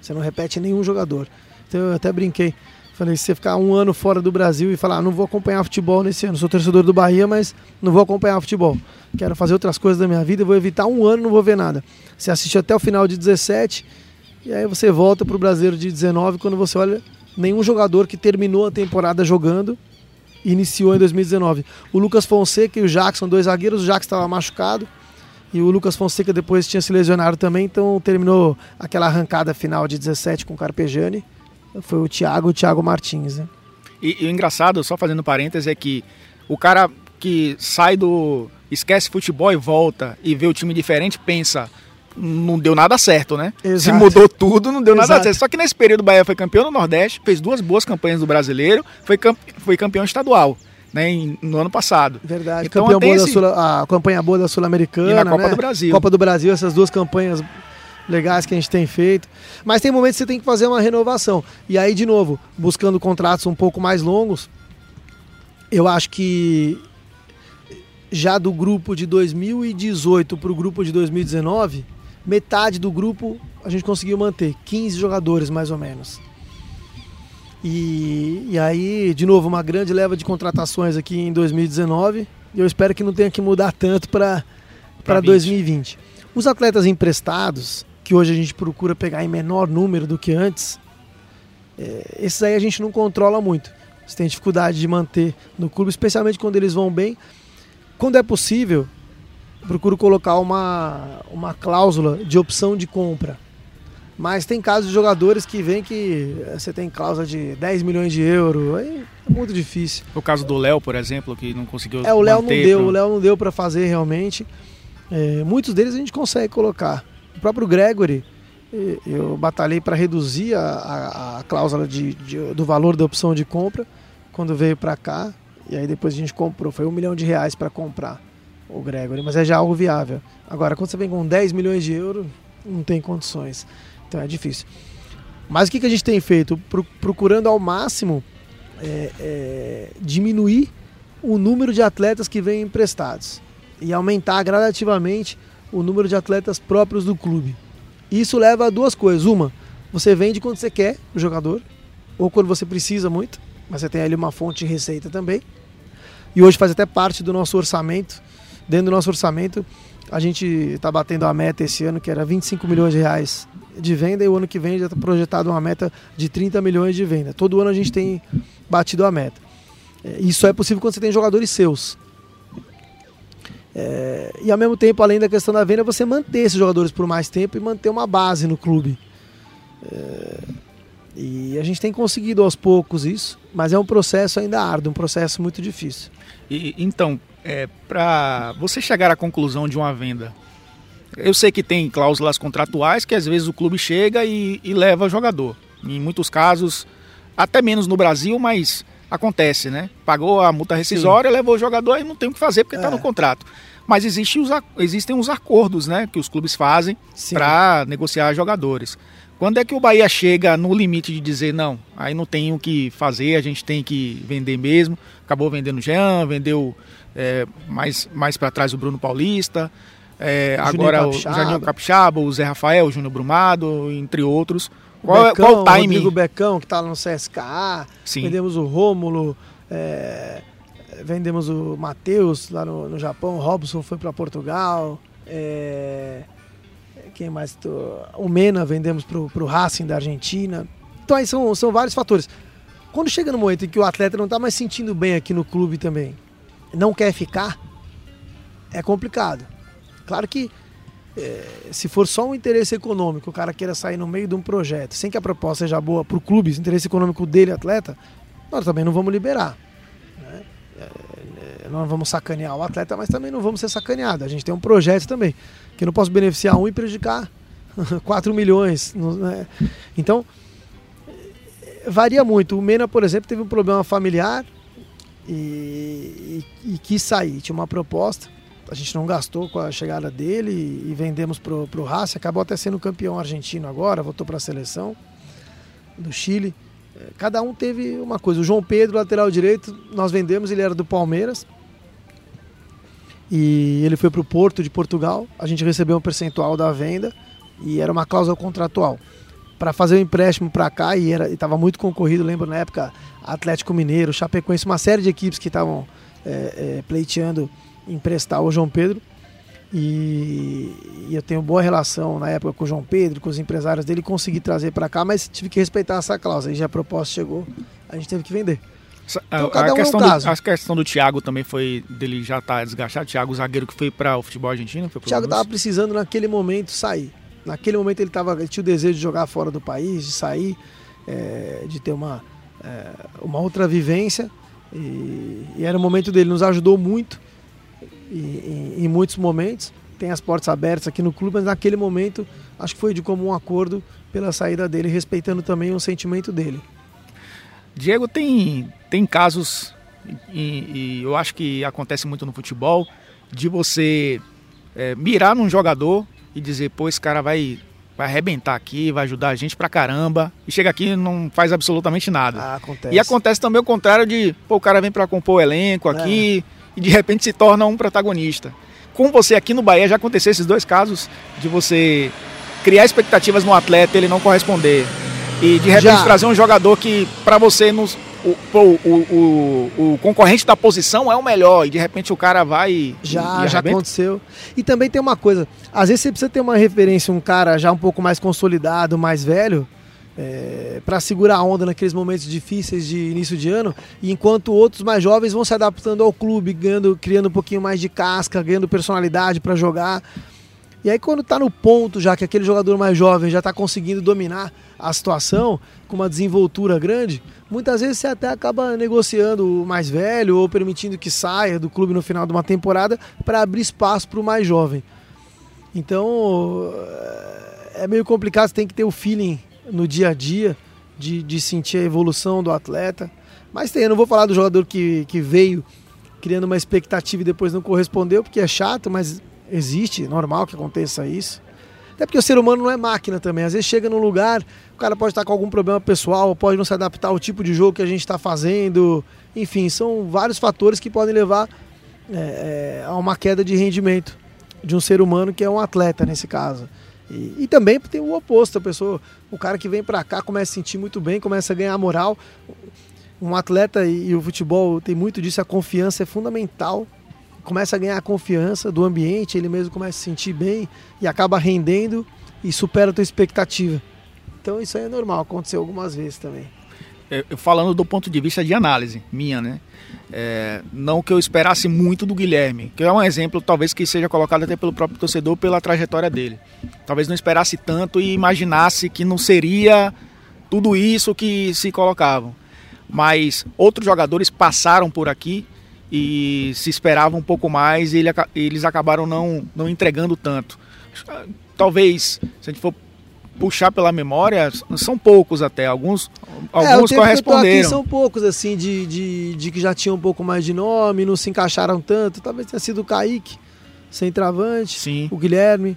[SPEAKER 2] Você não repete nenhum jogador. Então eu até brinquei. Falei, se você ficar um ano fora do Brasil e falar, ah, não vou acompanhar futebol nesse ano, sou torcedor do Bahia, mas não vou acompanhar futebol. Quero fazer outras coisas da minha vida, vou evitar um ano, não vou ver nada. Você assiste até o final de 17 e aí você volta para o Brasileiro de 19 quando você olha nenhum jogador que terminou a temporada jogando iniciou em 2019. O Lucas Fonseca e o Jackson, dois zagueiros, o Jackson estava machucado e o Lucas Fonseca depois tinha se lesionado também, então terminou aquela arrancada final de 17 com o Carpegiani. Foi o Thiago, o Thiago Martins. Né?
[SPEAKER 1] E, e o engraçado, só fazendo parênteses, é que o cara que sai do. esquece futebol e volta e vê o time diferente, pensa não deu nada certo, né? Exato. Se mudou tudo, não deu Exato. nada certo. Só que nesse período o Bahia foi campeão no Nordeste, fez duas boas campanhas do Brasileiro, foi, camp foi campeão estadual. Né, no ano passado.
[SPEAKER 2] Verdade, então, campeão boa esse... Sul, a campanha boa da Sul-Americana. E
[SPEAKER 1] na Copa
[SPEAKER 2] né?
[SPEAKER 1] do Brasil.
[SPEAKER 2] Copa do Brasil, essas duas campanhas legais que a gente tem feito. Mas tem momentos que você tem que fazer uma renovação. E aí, de novo, buscando contratos um pouco mais longos, eu acho que já do grupo de 2018 para o grupo de 2019 metade do grupo a gente conseguiu manter, 15 jogadores mais ou menos. E, e aí, de novo, uma grande leva de contratações aqui em 2019. E eu espero que não tenha que mudar tanto para 2020. Os atletas emprestados, que hoje a gente procura pegar em menor número do que antes, é, esses aí a gente não controla muito. Você tem dificuldade de manter no clube, especialmente quando eles vão bem. Quando é possível, procuro colocar uma, uma cláusula de opção de compra. Mas tem casos de jogadores que vêm que você tem cláusula de 10 milhões de euros. Aí É muito difícil.
[SPEAKER 1] O caso do Léo, por exemplo, que não conseguiu.
[SPEAKER 2] É, o Léo não deu, pro... o Léo não deu para fazer realmente. É, muitos deles a gente consegue colocar. O próprio Gregory, eu batalhei para reduzir a, a, a cláusula de, de, do valor da opção de compra quando veio para cá. E aí depois a gente comprou. Foi um milhão de reais para comprar o Gregory, mas é já algo viável. Agora, quando você vem com 10 milhões de euros, não tem condições. Então é difícil. Mas o que, que a gente tem feito? Procurando ao máximo é, é, diminuir o número de atletas que vêm emprestados e aumentar gradativamente o número de atletas próprios do clube. Isso leva a duas coisas. Uma, você vende quando você quer o jogador, ou quando você precisa muito, mas você tem ali uma fonte de receita também. E hoje faz até parte do nosso orçamento. Dentro do nosso orçamento, a gente está batendo a meta esse ano, que era 25 milhões de reais de venda, e o ano que vem já está projetado uma meta de 30 milhões de venda. Todo ano a gente tem batido a meta. É, isso é possível quando você tem jogadores seus. É, e ao mesmo tempo, além da questão da venda, você manter esses jogadores por mais tempo e manter uma base no clube. É, e a gente tem conseguido aos poucos isso, mas é um processo ainda árduo, um processo muito difícil.
[SPEAKER 1] E, então, é, para você chegar à conclusão de uma venda, eu sei que tem cláusulas contratuais que às vezes o clube chega e, e leva o jogador. Em muitos casos, até menos no Brasil, mas acontece, né? Pagou a multa rescisória, Sim. levou o jogador e não tem o que fazer porque está é. no contrato. Mas existe os, existem os acordos, né? Que os clubes fazem para negociar jogadores. Quando é que o Bahia chega no limite de dizer não, aí não tem o que fazer, a gente tem que vender mesmo? Acabou vendendo o Jean, vendeu é, mais, mais para trás o Bruno Paulista, é, agora Capixaba. o Jardim Capixaba, o Zé Rafael, o Júnior Brumado, entre outros.
[SPEAKER 2] Qual, Becão, qual o time? Rodrigo Becão, que está no CSKA. Sim. Vendemos o Rômulo, é, vendemos o Matheus lá no, no Japão, o Robson foi para Portugal. É, quem mais? O Mena vendemos para o Racing da Argentina. Então aí são, são vários fatores. Quando chega no momento em que o atleta não está mais sentindo bem aqui no clube também, não quer ficar, é complicado. Claro que é, se for só um interesse econômico, o cara queira sair no meio de um projeto, sem que a proposta seja boa para o clube, o interesse econômico dele, atleta, nós também não vamos liberar. Né? É, é, nós vamos sacanear o atleta, mas também não vamos ser sacaneados. A gente tem um projeto também, que eu não posso beneficiar um e prejudicar 4 milhões. Né? Então, varia muito. O Mena, por exemplo, teve um problema familiar e, e, e quis sair. Tinha uma proposta a gente não gastou com a chegada dele e, vendemos pro, pro Racing, acabou até sendo campeão argentino agora, voltou para a seleção do Chile. É, cada um teve uma coisa. O João Pedro, lateral direito, nós vendemos, ele era do Palmeiras. E ele foi para o Porto de Portugal. A gente recebeu um percentual da venda e era uma cláusula contratual. Para fazer o um empréstimo para cá, e estava muito concorrido, lembro na época Atlético Mineiro, Chapecoense, uma série de equipes que estavam é, é, pleiteando emprestar o João Pedro. E, e, eu tenho boa relação na época com o João Pedro, com os empresários dele, consegui trazer para cá, mas tive que respeitar essa cláusula. Aí já a proposta chegou, a gente teve que vender.
[SPEAKER 1] Então, a, a, um questão do, a questão do Thiago também foi dele já estar tá desgastado. Thiago, zagueiro que foi para o futebol argentino. Foi
[SPEAKER 2] o Thiago estava precisando naquele momento sair. Naquele momento ele, tava, ele tinha o desejo de jogar fora do país, de sair, é, de ter uma, é, uma outra vivência. E, e, era o momento dele, nos ajudou muito em, em muitos momentos. Tem as portas abertas aqui no clube, mas naquele momento acho que foi de comum acordo pela saída dele, respeitando também o sentimento dele.
[SPEAKER 1] Diego, tem, tem casos, e, e eu acho que acontece muito no futebol, de você é, mirar num jogador e dizer, pô, esse cara vai, vai arrebentar aqui, vai ajudar a gente pra caramba, e chega aqui e não faz absolutamente nada.
[SPEAKER 2] Ah, acontece.
[SPEAKER 1] E acontece também o contrário de, pô, o cara vem para compor o elenco aqui, é e de repente se torna um protagonista. Com você aqui no Bahia já aconteceu esses dois casos de você criar expectativas no atleta e ele não corresponder. E de repente já. trazer um jogador que para você nos, o, o, o, o, concorrente da posição é o melhor e de repente o cara vai.
[SPEAKER 2] Já, e já aconteceu. E também tem uma coisa: às vezes você precisa ter uma referência, um cara já um pouco mais consolidado, mais velho, é, para segurar a onda naqueles momentos difíceis de início de ano, enquanto outros mais jovens vão se adaptando ao clube, ganhando, criando um pouquinho mais de casca, ganhando personalidade para jogar. E aí quando está no ponto já que aquele jogador mais jovem já está conseguindo dominar a situação com uma desenvoltura grande, muitas vezes você até acaba negociando o mais velho ou permitindo que saia do clube no final de uma temporada para abrir espaço para o mais jovem. Então é meio complicado, você tem que ter o feeling no dia a dia de, de sentir a evolução do atleta. Mas tem, eu não vou falar do jogador que, que veio criando uma expectativa e depois não correspondeu, porque é chato, mas existe, normal que aconteça isso. Até porque o ser humano não é máquina também. Às vezes chega num lugar, o cara pode estar com algum problema pessoal, pode não se adaptar ao tipo de jogo que a gente está fazendo. Enfim, são vários fatores que podem levar é, é, a uma queda de rendimento de um ser humano que é um atleta nesse caso. E, e, também tem o oposto, a pessoa, o cara que vem para cá começa a sentir muito bem, começa a ganhar moral. Um atleta e, e, o futebol tem muito disso, a confiança é fundamental. Começa a ganhar a confiança do ambiente, ele mesmo começa a se sentir bem e acaba rendendo e supera a tua expectativa. Então isso aí é normal, aconteceu algumas vezes também.
[SPEAKER 1] É, falando do ponto de vista de análise minha, né? É, não que eu esperasse muito do Guilherme, que é um exemplo talvez que seja colocado até pelo próprio torcedor pela trajetória dele. Talvez não esperasse tanto e imaginasse que não seria tudo isso que se colocavam. Mas outros jogadores passaram por aqui e se esperava um pouco mais e ele, eles acabaram não, não entregando tanto. Talvez, se a gente for puxar pela memória, são poucos até. Alguns, é, alguns corresponderam.
[SPEAKER 2] aqui são poucos, assim, de, de, de, que já tinham um pouco mais de nome, não se encaixaram tanto. Talvez tenha sido o Kaique, sem travante,
[SPEAKER 1] Sim.
[SPEAKER 2] o Guilherme.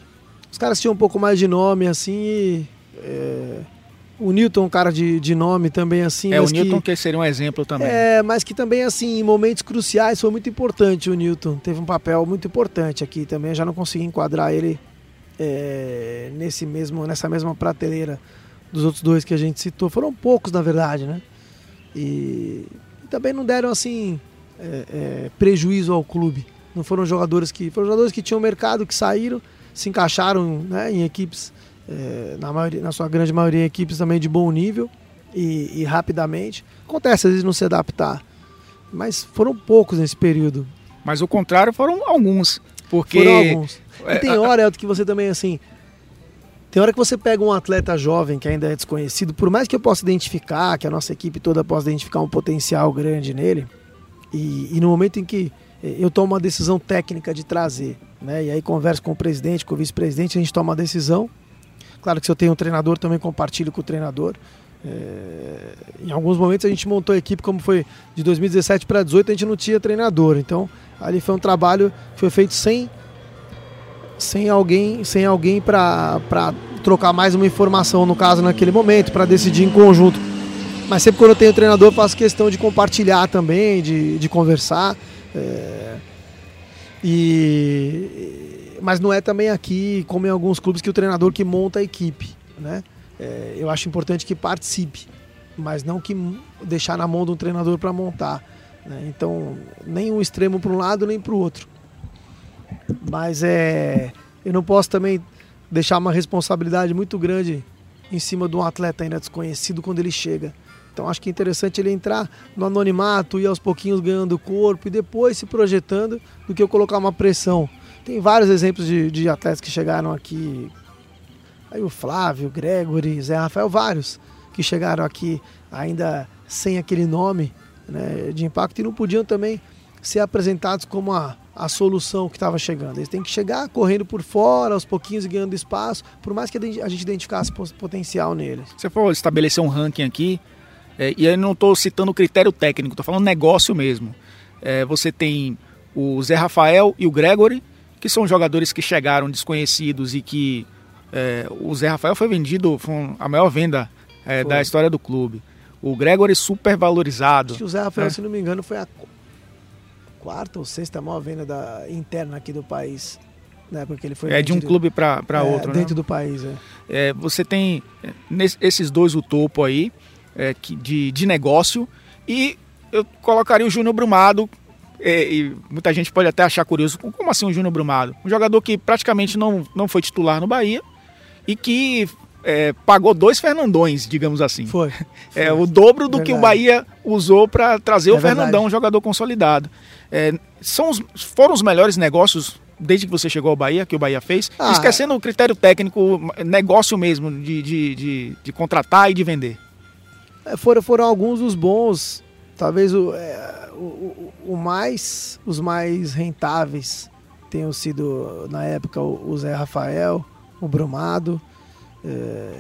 [SPEAKER 2] Os caras tinham um pouco mais de nome, assim, e, é, o Newton, um cara de, de nome também, assim.
[SPEAKER 1] É, o Newton que, que seria um exemplo também.
[SPEAKER 2] É, mas que também, assim, em momentos cruciais foi muito importante o Newton. Teve um papel muito importante aqui também. Eu já não consegui enquadrar ele é, nesse mesmo, nessa mesma prateleira dos outros dois que a gente citou. Foram poucos, na verdade, né? E, e também não deram assim é, é, prejuízo ao clube. Não foram jogadores que foram jogadores que tinham mercado, que saíram, se encaixaram né, em equipes na, maioria, na sua grande maioria equipes também de bom nível e, e rapidamente. Acontece às vezes não se adaptar, mas foram poucos nesse período.
[SPEAKER 1] Mas o contrário foram alguns, porque
[SPEAKER 2] foram alguns. E tem hora, Elton, que você também, assim. Tem hora que você pega um atleta jovem que ainda é desconhecido, por mais que eu possa identificar, que a nossa equipe toda possa identificar um potencial grande nele, e, e no momento em que eu tomo uma decisão técnica de trazer, né? E aí converso com o presidente, com o vice-presidente, a gente toma uma decisão. Claro que se eu tenho um treinador, também compartilho com o treinador. É, em alguns momentos a gente montou a equipe, como foi de 2017 para 2018, a gente não tinha treinador. Então ali foi um trabalho que foi feito sem sem alguém, sem alguém para trocar mais uma informação, no caso, naquele momento, para decidir em conjunto. Mas sempre quando eu tenho treinador, faço questão de compartilhar também, de, de conversar. É, e, mas não é também aqui, como em alguns clubes, que o treinador que monta a equipe. Né? É, eu acho importante que participe, mas não que deixar na mão de um treinador para montar. Né? Então, nem um extremo para um lado, nem para o outro. Mas é, eu não posso também deixar uma responsabilidade muito grande em cima de um atleta ainda desconhecido quando ele chega. Então acho que é interessante ele entrar no anonimato e aos pouquinhos ganhando corpo e depois se projetando do que eu colocar uma pressão. Tem vários exemplos de, de atletas que chegaram aqui. Aí o Flávio, o Gregory, Zé Rafael, vários que chegaram aqui ainda sem aquele nome né, de impacto e não podiam também ser apresentados como a, a solução que estava chegando. Eles têm que chegar correndo por fora, aos pouquinhos ganhando espaço, por mais que a gente identificasse potencial neles.
[SPEAKER 1] Você for estabelecer um ranking aqui, é, e aí não estou citando critério técnico, estou falando negócio mesmo. É, você tem o Zé Rafael e o Gregory, que são jogadores que chegaram desconhecidos e que é, o Zé Rafael foi vendido, foi a maior venda é, da história do clube. O Gregory super valorizado.
[SPEAKER 2] Acho que o Zé Rafael, é. se não me engano, foi a quarta ou sexta maior venda da, interna aqui do país. Né, porque ele foi
[SPEAKER 1] é de um clube para é, outro,
[SPEAKER 2] dentro
[SPEAKER 1] né?
[SPEAKER 2] do país. É.
[SPEAKER 1] é você tem é, nesse, esses dois o topo aí é, que, de, de negócio e eu colocaria o Júnior Brumado. É, e muita gente pode até achar curioso, como assim o Júnior Brumado? Um jogador que praticamente não, não foi titular no Bahia e que é, pagou dois Fernandões, digamos assim.
[SPEAKER 2] Foi.
[SPEAKER 1] foi. É o dobro do que o Bahia usou para trazer é o Fernandão, um jogador consolidado. É, são os, foram os melhores negócios desde que você chegou ao Bahia, que o Bahia fez? Ah, Esquecendo o critério técnico, negócio mesmo, de, de, de, de contratar e de vender.
[SPEAKER 2] É, foram, foram alguns dos bons, talvez o, é, o, o, mais, os mais rentáveis tenham sido, na época, o, o Zé Rafael, o Brumado. É,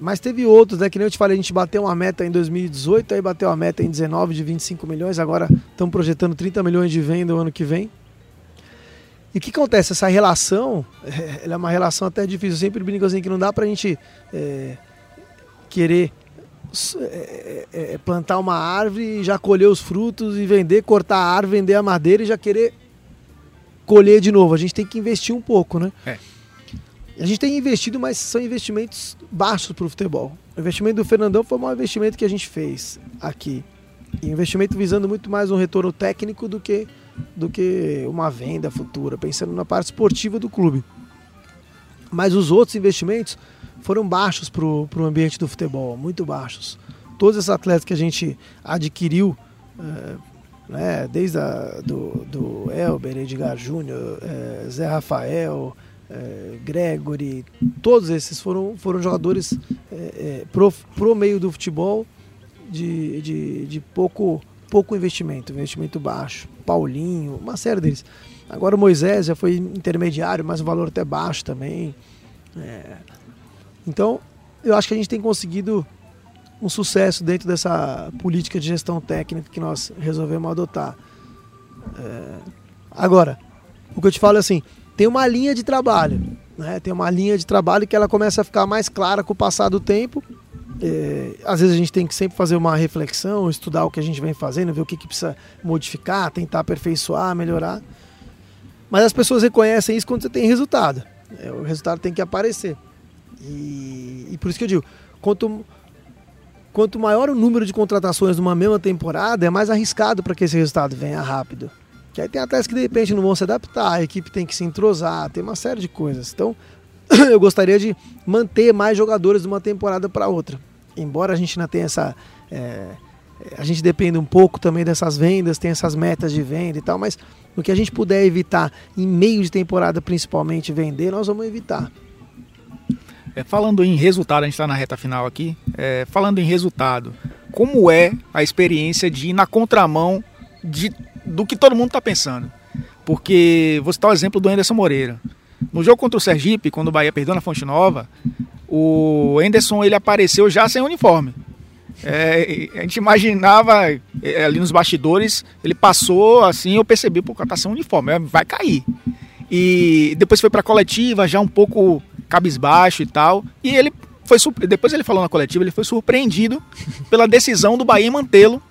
[SPEAKER 2] mas teve outros, né? Que nem eu te falei, a gente bateu uma meta em 2018, aí bateu uma meta em 19 de 25 milhões, agora estamos projetando 30 milhões de venda o ano que vem. E o que acontece? Essa relação, é, ela é uma relação até difícil. Eu sempre brinco assim que não dá pra gente é, querer é, é, é, plantar uma árvore e já colher os frutos e vender, cortar a árvore, vender a madeira e já querer colher de novo. A gente tem que investir um pouco, né? É. A gente tem investido, mas são investimentos baixos para o futebol. O investimento do Fernandão foi maior investimento que a gente fez aqui. E investimento visando muito mais um retorno técnico do que, do que uma venda futura, pensando na parte esportiva do clube. Mas os outros investimentos foram baixos para o ambiente do futebol, muito baixos. Todos esses atletas que a gente adquiriu, é, né, desde a, do, do Elber, Edgar Júnior, é, Zé Rafael, é, Gregory, todos esses foram, foram jogadores é, pro, pro meio do futebol de, de, de pouco, pouco investimento, investimento baixo. Paulinho, uma série deles. Agora o Moisés já foi intermediário, mas o valor até baixo também. É. Então, eu acho que a gente tem conseguido um sucesso dentro dessa política de gestão técnica que nós resolvemos adotar. É. Agora, o que eu te falo é assim, tem uma linha de trabalho. Né? Tem uma linha de trabalho que ela começa a ficar mais clara com o passar do tempo. É, às vezes a gente tem que sempre fazer uma reflexão, estudar o que a gente vem fazendo, ver o que, que precisa modificar, tentar aperfeiçoar, melhorar. Mas as pessoas reconhecem isso quando você tem resultado. É, o resultado tem que aparecer. E, e por isso que eu digo, quanto, quanto maior o número de contratações numa mesma temporada, é mais arriscado para que esse resultado venha rápido. Que aí tem atletas que de repente não vão se adaptar, a equipe tem que se entrosar, tem uma série de coisas. Então, eu gostaria de manter mais jogadores de uma temporada para outra. Embora a gente ainda tenha essa. É, a gente depende um pouco também dessas vendas, tem essas metas de venda e tal, mas no que a gente puder evitar, em meio de temporada principalmente, vender, nós vamos evitar.
[SPEAKER 1] É, falando em resultado, a gente está na reta final aqui. É, falando em resultado, como é a experiência de ir na contramão de do que todo mundo está pensando. Porque vou citar o exemplo do Anderson Moreira. No jogo contra o Sergipe, quando o Bahia perdeu na Fonte Nova, o Anderson ele apareceu já sem uniforme. É, a gente imaginava é, ali nos bastidores, ele passou assim, eu percebi, pô, tá sem uniforme, vai cair. E depois foi para coletiva, já um pouco cabisbaixo e tal. E ele foi depois ele falou na coletiva, ele foi surpreendido pela decisão do Bahia mantê-lo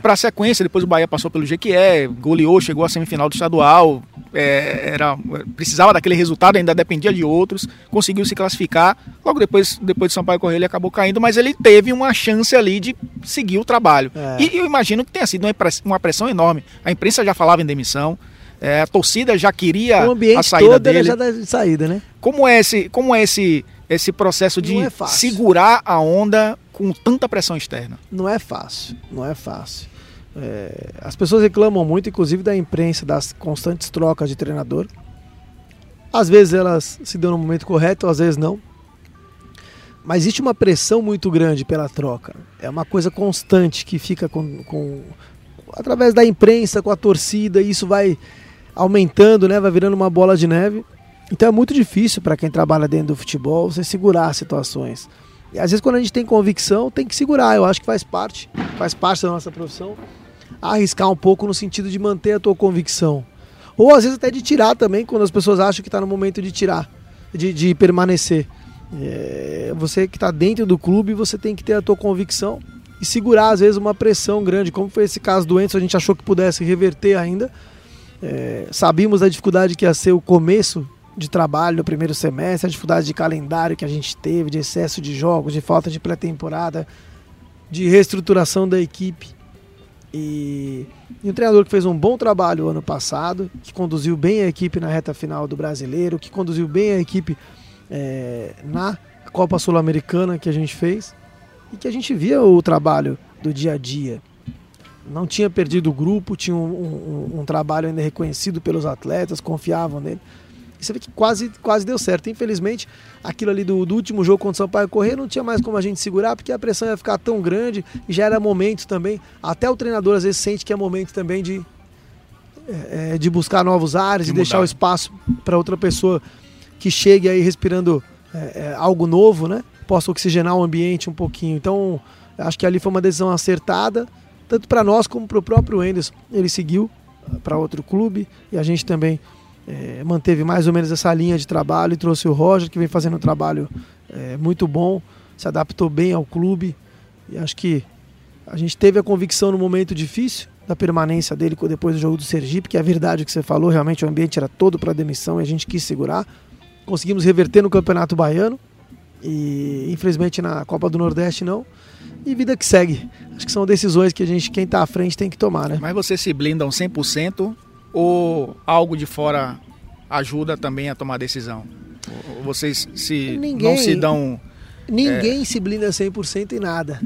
[SPEAKER 1] para a sequência, depois o Bahia passou pelo Jequié, goleou, chegou à semifinal do estadual, é, era, precisava daquele resultado, ainda dependia de outros, conseguiu se classificar. Logo depois, depois de Sampaio Correia, ele acabou caindo, mas ele teve uma chance ali de seguir o trabalho. É. E eu imagino que tenha sido uma pressão enorme. A imprensa já falava em demissão. É, a torcida já queria
[SPEAKER 2] a saída dele. já de saída, né?
[SPEAKER 1] Como é esse, como é esse, esse processo de é segurar a onda com tanta pressão externa?
[SPEAKER 2] Não é fácil, não é fácil. É, as pessoas reclamam muito, inclusive da imprensa, das constantes trocas de treinador. Às vezes elas se dão no momento correto, às vezes não. Mas existe uma pressão muito grande pela troca. É uma coisa constante que fica com, com através da imprensa, com a torcida, e isso vai aumentando, né? vai virando uma bola de neve. Então é muito difícil para quem trabalha dentro do futebol você segurar situações. E às vezes quando a gente tem convicção, tem que segurar. Eu acho que faz parte, faz parte da nossa profissão. Arriscar um pouco no sentido de manter a tua convicção. Ou às vezes até de tirar também, quando as pessoas acham que está no momento de tirar, de, de permanecer. É, você que está dentro do clube, você tem que ter a tua convicção e segurar às vezes uma pressão grande, como foi esse caso do Enzo, a gente achou que pudesse reverter ainda. É, sabíamos da dificuldade que ia ser o começo de trabalho no primeiro semestre, a dificuldade de calendário que a gente teve, de excesso de jogos, de falta de pré-temporada, de reestruturação da equipe. E, e um treinador que fez um bom trabalho ano passado, que conduziu bem a equipe na reta final do brasileiro, que conduziu bem a equipe é, na Copa Sul-Americana que a gente fez e que a gente via o trabalho do dia a dia. não tinha perdido o grupo, tinha um, um, um trabalho ainda reconhecido pelos atletas, confiavam nele. E você vê que quase, quase deu certo. Infelizmente, aquilo ali do, do último jogo contra o São Paulo correr não tinha mais como a gente segurar, porque a pressão ia ficar tão grande e já era momento também. Até o treinador às vezes sente que é momento também de, é, de buscar novos ares, de, de deixar o espaço para outra pessoa que chegue aí respirando é, é, algo novo, né? Possa oxigenar o ambiente um pouquinho. Então, acho que ali foi uma decisão acertada, tanto para nós como para o próprio Enderson. Ele seguiu para outro clube e a gente também é, manteve mais ou menos essa linha de trabalho e trouxe o Roger, que vem fazendo um trabalho é, muito bom, se adaptou bem ao clube e acho que a gente teve a convicção no momento difícil da permanência dele depois do jogo do Sergipe, que é a verdade que você falou, realmente o ambiente era todo para demissão e a gente quis segurar. Conseguimos reverter no Campeonato Baiano e infelizmente na Copa do Nordeste não. E vida que segue. Acho que são decisões que a gente, quem está à frente, tem que tomar, né?
[SPEAKER 1] Mas você se blinda um 100% ou algo de fora ajuda também a tomar decisão? Vocês se ninguém, não se dão.
[SPEAKER 2] Ninguém é... se blinda 100% em nada.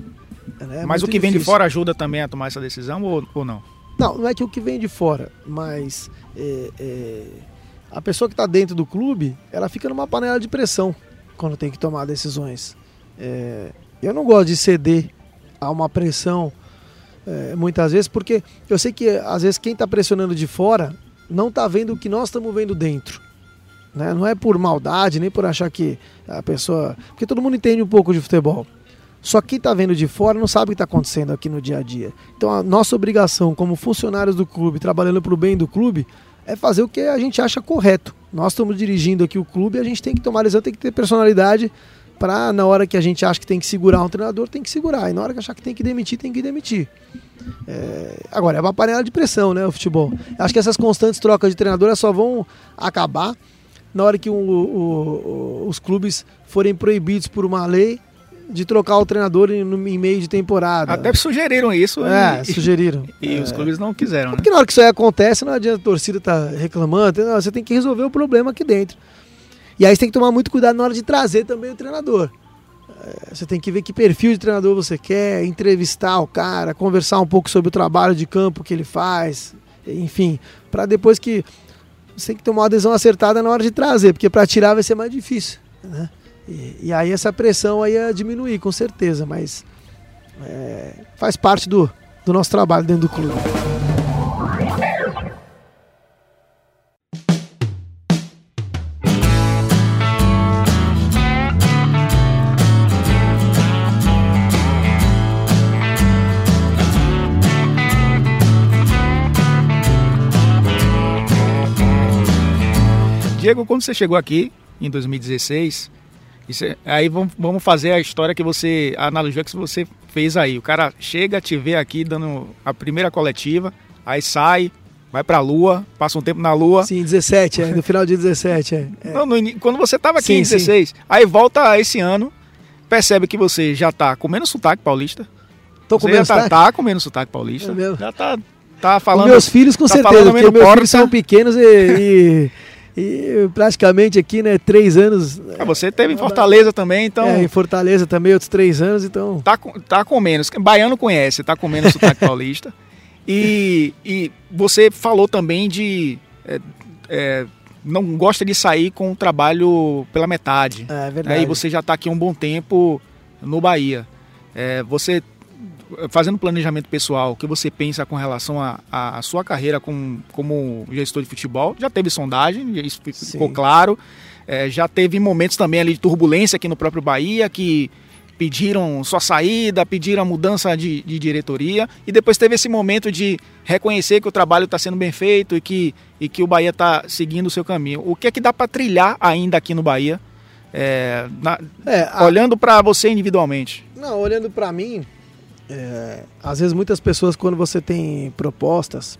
[SPEAKER 1] Né? É mas o que difícil. vem de fora ajuda também a tomar essa decisão ou, ou não?
[SPEAKER 2] Não, não é que o que vem de fora, mas é, é, a pessoa que está dentro do clube, ela fica numa panela de pressão quando tem que tomar decisões. É, eu não gosto de ceder a uma pressão é, muitas vezes, porque eu sei que às vezes quem está pressionando de fora não está vendo o que nós estamos vendo dentro. Né? Não é por maldade, nem por achar que a pessoa. Porque todo mundo entende um pouco de futebol. Só que quem está vendo de fora não sabe o que está acontecendo aqui no dia a dia. Então a nossa obrigação como funcionários do clube, trabalhando para o bem do clube, é fazer o que a gente acha correto. Nós estamos dirigindo aqui o clube a gente tem que tomar decisão, tem que ter personalidade para na hora que a gente acha que tem que segurar um treinador, tem que segurar. E na hora que achar que tem que demitir, tem que demitir. É... Agora, é uma panela de pressão, né, o futebol. Acho que essas constantes trocas de treinador só vão acabar na hora que o, o, os clubes forem proibidos por uma lei de trocar o treinador em, em, meio de temporada.
[SPEAKER 1] Até sugeriram isso.
[SPEAKER 2] É, e, sugeriram.
[SPEAKER 1] E,
[SPEAKER 2] é.
[SPEAKER 1] os clubes não quiseram.
[SPEAKER 2] Né? Porque na hora que isso aí acontece, não adianta a torcida estar tá reclamando, você tem que resolver o problema aqui dentro. E aí você tem que tomar muito cuidado na hora de trazer também o treinador. É, você tem que ver que perfil de treinador você quer, entrevistar o cara, conversar um pouco sobre o trabalho de campo que ele faz, enfim, para depois que você tem que tomar uma adesão acertada na hora de trazer, porque para tirar vai ser mais difícil, né? E, e, aí essa pressão aí ia diminuir, com certeza, mas é, faz parte do, do nosso trabalho dentro do clube.
[SPEAKER 1] Diego, quando você chegou aqui em 2016, aí vamos fazer a história que você, a analogia que você fez aí. O cara chega, te vê aqui dando a primeira coletiva, aí sai, vai pra Lua, passa um tempo na Lua.
[SPEAKER 2] Sim, 17, é, no final de 17. É,
[SPEAKER 1] é. Não, no, quando você tava aqui sim, em 16, sim. aí volta esse ano, percebe que você já tá comendo sotaque paulista.
[SPEAKER 2] Tô
[SPEAKER 1] você
[SPEAKER 2] comendo
[SPEAKER 1] já tá, tá, comendo sotaque paulista. É já tá, tá falando.
[SPEAKER 2] Os meus filhos com tá certeza, porque meus filhos são pequenos e... e... E praticamente aqui, né, três anos.
[SPEAKER 1] Ah, você teve em Fortaleza também, então.
[SPEAKER 2] É, em Fortaleza também, outros três anos, então.
[SPEAKER 1] Tá, tá com menos. Baiano conhece, tá com menos sotaque paulista. E, e você falou também de. É, é, não gosta de sair com o trabalho pela metade.
[SPEAKER 2] É verdade.
[SPEAKER 1] Aí você já está aqui um bom tempo no Bahia. É, você fazendo planejamento pessoal, o que você pensa com relação à sua carreira como, como gestor de futebol? Já teve sondagem, isso ficou Sim. claro. É, já teve momentos também ali de turbulência aqui no próprio Bahia, que pediram sua saída, pediram a mudança de, de diretoria, e depois teve esse momento de reconhecer que o trabalho está sendo bem feito e que, e que o Bahia está seguindo o seu caminho. O que é que dá para trilhar ainda aqui no Bahia, é, na, é, a... olhando para você individualmente?
[SPEAKER 2] Não, olhando para mim, é, às vezes muitas pessoas quando você tem propostas,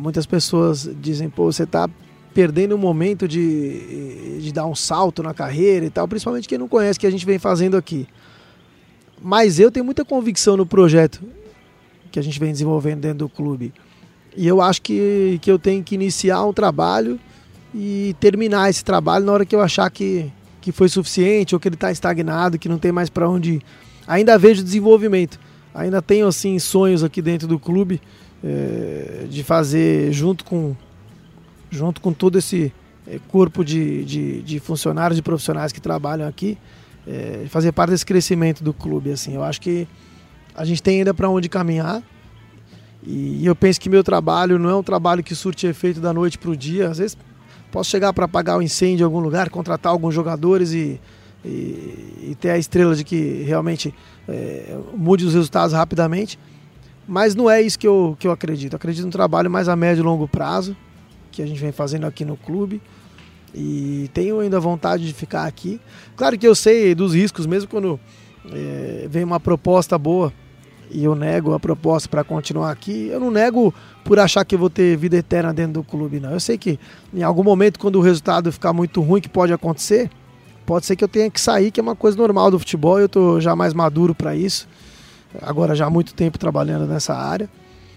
[SPEAKER 2] muitas pessoas dizem, pô, você está perdendo o momento de, de dar um salto na carreira e tal, principalmente quem não conhece que a gente vem fazendo aqui. Mas eu tenho muita convicção no projeto que a gente vem desenvolvendo dentro do clube. E eu acho que, que eu tenho que iniciar um trabalho e terminar esse trabalho na hora que eu achar que, que foi suficiente ou que ele está estagnado, que não tem mais para onde ainda vejo desenvolvimento. ainda tenho assim sonhos aqui dentro do clube é, de fazer junto com junto com todo esse é, corpo de, de, de, funcionários e profissionais que trabalham aqui, é, fazer parte desse crescimento do clube. Assim, eu acho que a gente tem ainda para onde caminhar. E eu penso que meu trabalho não é um trabalho que surte efeito da noite para o dia. Às vezes posso chegar para apagar o um incêndio em algum lugar, contratar alguns jogadores e, e, e ter a estrela de que realmente é, mude os resultados rapidamente. Mas não é isso que eu, que eu acredito. Eu acredito no trabalho mais a médio e longo prazo, que a gente vem fazendo aqui no clube. E tenho ainda vontade de ficar aqui. Claro que eu sei dos riscos, mesmo quando é, vem uma proposta boa e eu nego a proposta para continuar aqui. Eu não nego por achar que vou ter vida eterna dentro do clube, não. Eu sei que em algum momento, quando o resultado ficar muito ruim, que pode acontecer, pode ser que eu tenha que sair, que é uma coisa normal do futebol. Eu estou já mais maduro para isso. Agora já há muito tempo trabalhando nessa área.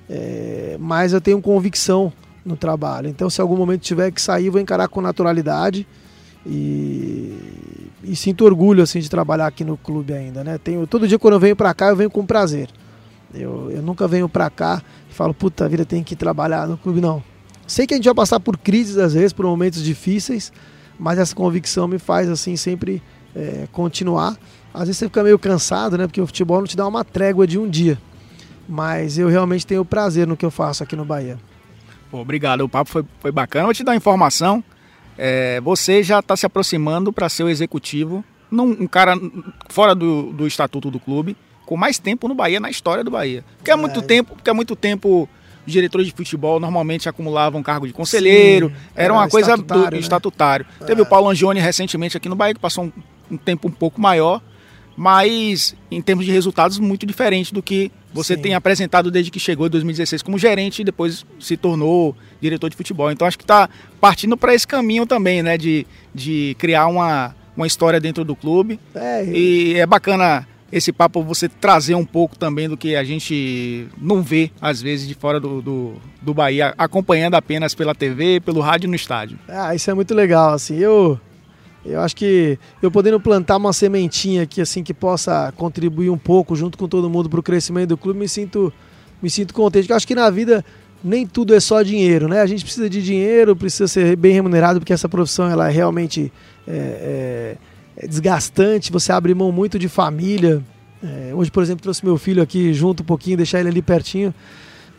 [SPEAKER 2] É, mas eu tenho convicção no trabalho. Então, se algum momento tiver que sair, vou encarar com naturalidade e, e sinto orgulho assim de trabalhar aqui no clube ainda, né? Tenho todo dia quando eu venho para cá, eu venho com prazer. Eu, eu nunca venho para cá e falo, puta vida, tem que trabalhar no clube não. Sei que a gente vai passar por crises às vezes, por momentos difíceis, mas essa convicção me faz assim sempre é, continuar. Às vezes você fica meio cansado, né? Porque o futebol não te dá uma trégua de um dia. Mas eu realmente tenho prazer no que eu faço aqui no Bahia.
[SPEAKER 1] Pô, obrigado, o papo foi, foi bacana. Vou te dar uma informação. É, você já está se aproximando para ser o executivo, num, um cara fora do, do estatuto do clube, com mais tempo no Bahia, na história do Bahia. Porque há muito é. tempo, porque há muito tempo os diretores de futebol normalmente acumulavam cargo de conselheiro, Sim, era, era, uma coisa estatutário. Do, né? estatutário. É. Teve o Paulo Angione recentemente aqui no Bahia, que passou um, um tempo um pouco maior, mas em termos de resultados muito diferente do que você Sim. tem apresentado desde que chegou em 2016 como gerente e depois se tornou diretor de futebol. Então acho que está partindo para esse caminho também, né, de, de criar uma, uma história dentro do clube. É, e é bacana esse papo você trazer um pouco também do que a gente não vê, às vezes, de fora do, do, do Bahia, acompanhando apenas pela TV, pelo rádio no estádio.
[SPEAKER 2] Ah, isso é muito legal, assim, eu eu acho que eu podendo plantar uma sementinha aqui assim que possa contribuir um pouco junto com todo mundo para o crescimento do clube, me sinto me sinto contente. Eu acho que na vida nem tudo é só dinheiro, né? A gente precisa de dinheiro, precisa ser bem remunerado porque essa profissão ela é realmente é, é, é desgastante. Você abre mão muito de família. É, hoje, por exemplo, trouxe meu filho aqui junto um pouquinho, deixar ele ali pertinho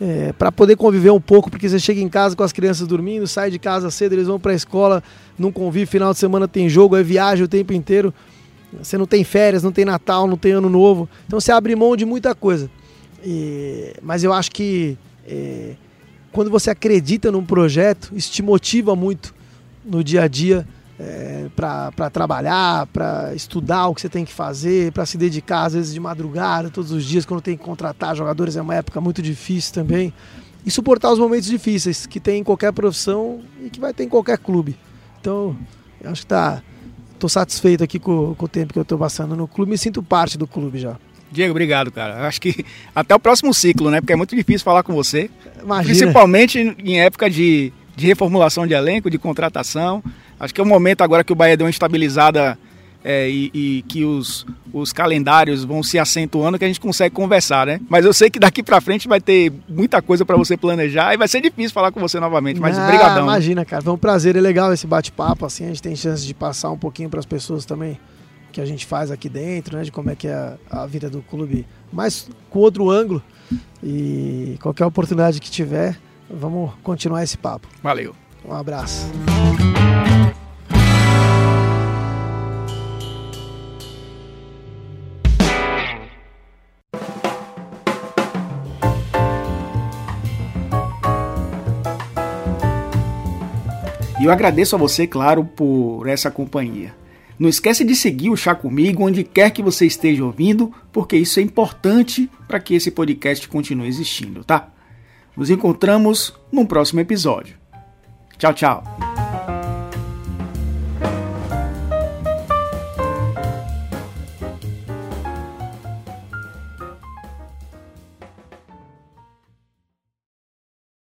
[SPEAKER 2] é, para poder conviver um pouco, porque você chega em casa com as crianças dormindo, sai de casa cedo, eles vão para a escola, não convive, final de semana tem jogo, é viagem o tempo inteiro. Você não tem férias, não tem Natal, não tem Ano Novo. Então você abre mão de muita coisa. E, mas eu acho que é, quando você acredita num projeto, isso te motiva muito no dia a dia é, para trabalhar, para estudar o que você tem que fazer, para se dedicar às vezes de madrugada, todos os dias, quando tem que contratar jogadores, é uma época muito difícil também. E suportar os momentos difíceis que tem em qualquer profissão e que vai ter em qualquer clube. Então, eu acho que tá. Tô satisfeito aqui com, com o tempo que eu estou passando no clube, me sinto parte do clube já.
[SPEAKER 1] Diego, obrigado, cara. Acho que até o próximo ciclo, né? Porque é muito difícil falar com você. Imagina. Principalmente em época de, de reformulação de elenco, de contratação. Acho que é o momento agora que o Bahia deu uma estabilizada é, e, e, que os, os calendários vão se acentuando que a gente consegue conversar, né? Mas eu sei que daqui para frente vai ter muita coisa para você planejar e vai ser difícil falar com você novamente, mas ah, brigadão.
[SPEAKER 2] Imagina, cara, foi um prazer, é legal esse bate-papo, assim, a gente tem chance de passar um pouquinho para as pessoas também que a gente faz aqui dentro, né, de como é que é a, a vida do clube, mas com outro ângulo e qualquer oportunidade que tiver, vamos continuar esse papo.
[SPEAKER 1] Valeu.
[SPEAKER 2] Um abraço.
[SPEAKER 1] E eu agradeço a você, claro, por essa companhia. Não esquece de seguir o Chá Comigo onde quer que você esteja ouvindo, porque isso é importante para que esse podcast continue existindo, tá? Nos encontramos no próximo episódio. Tchau, tchau.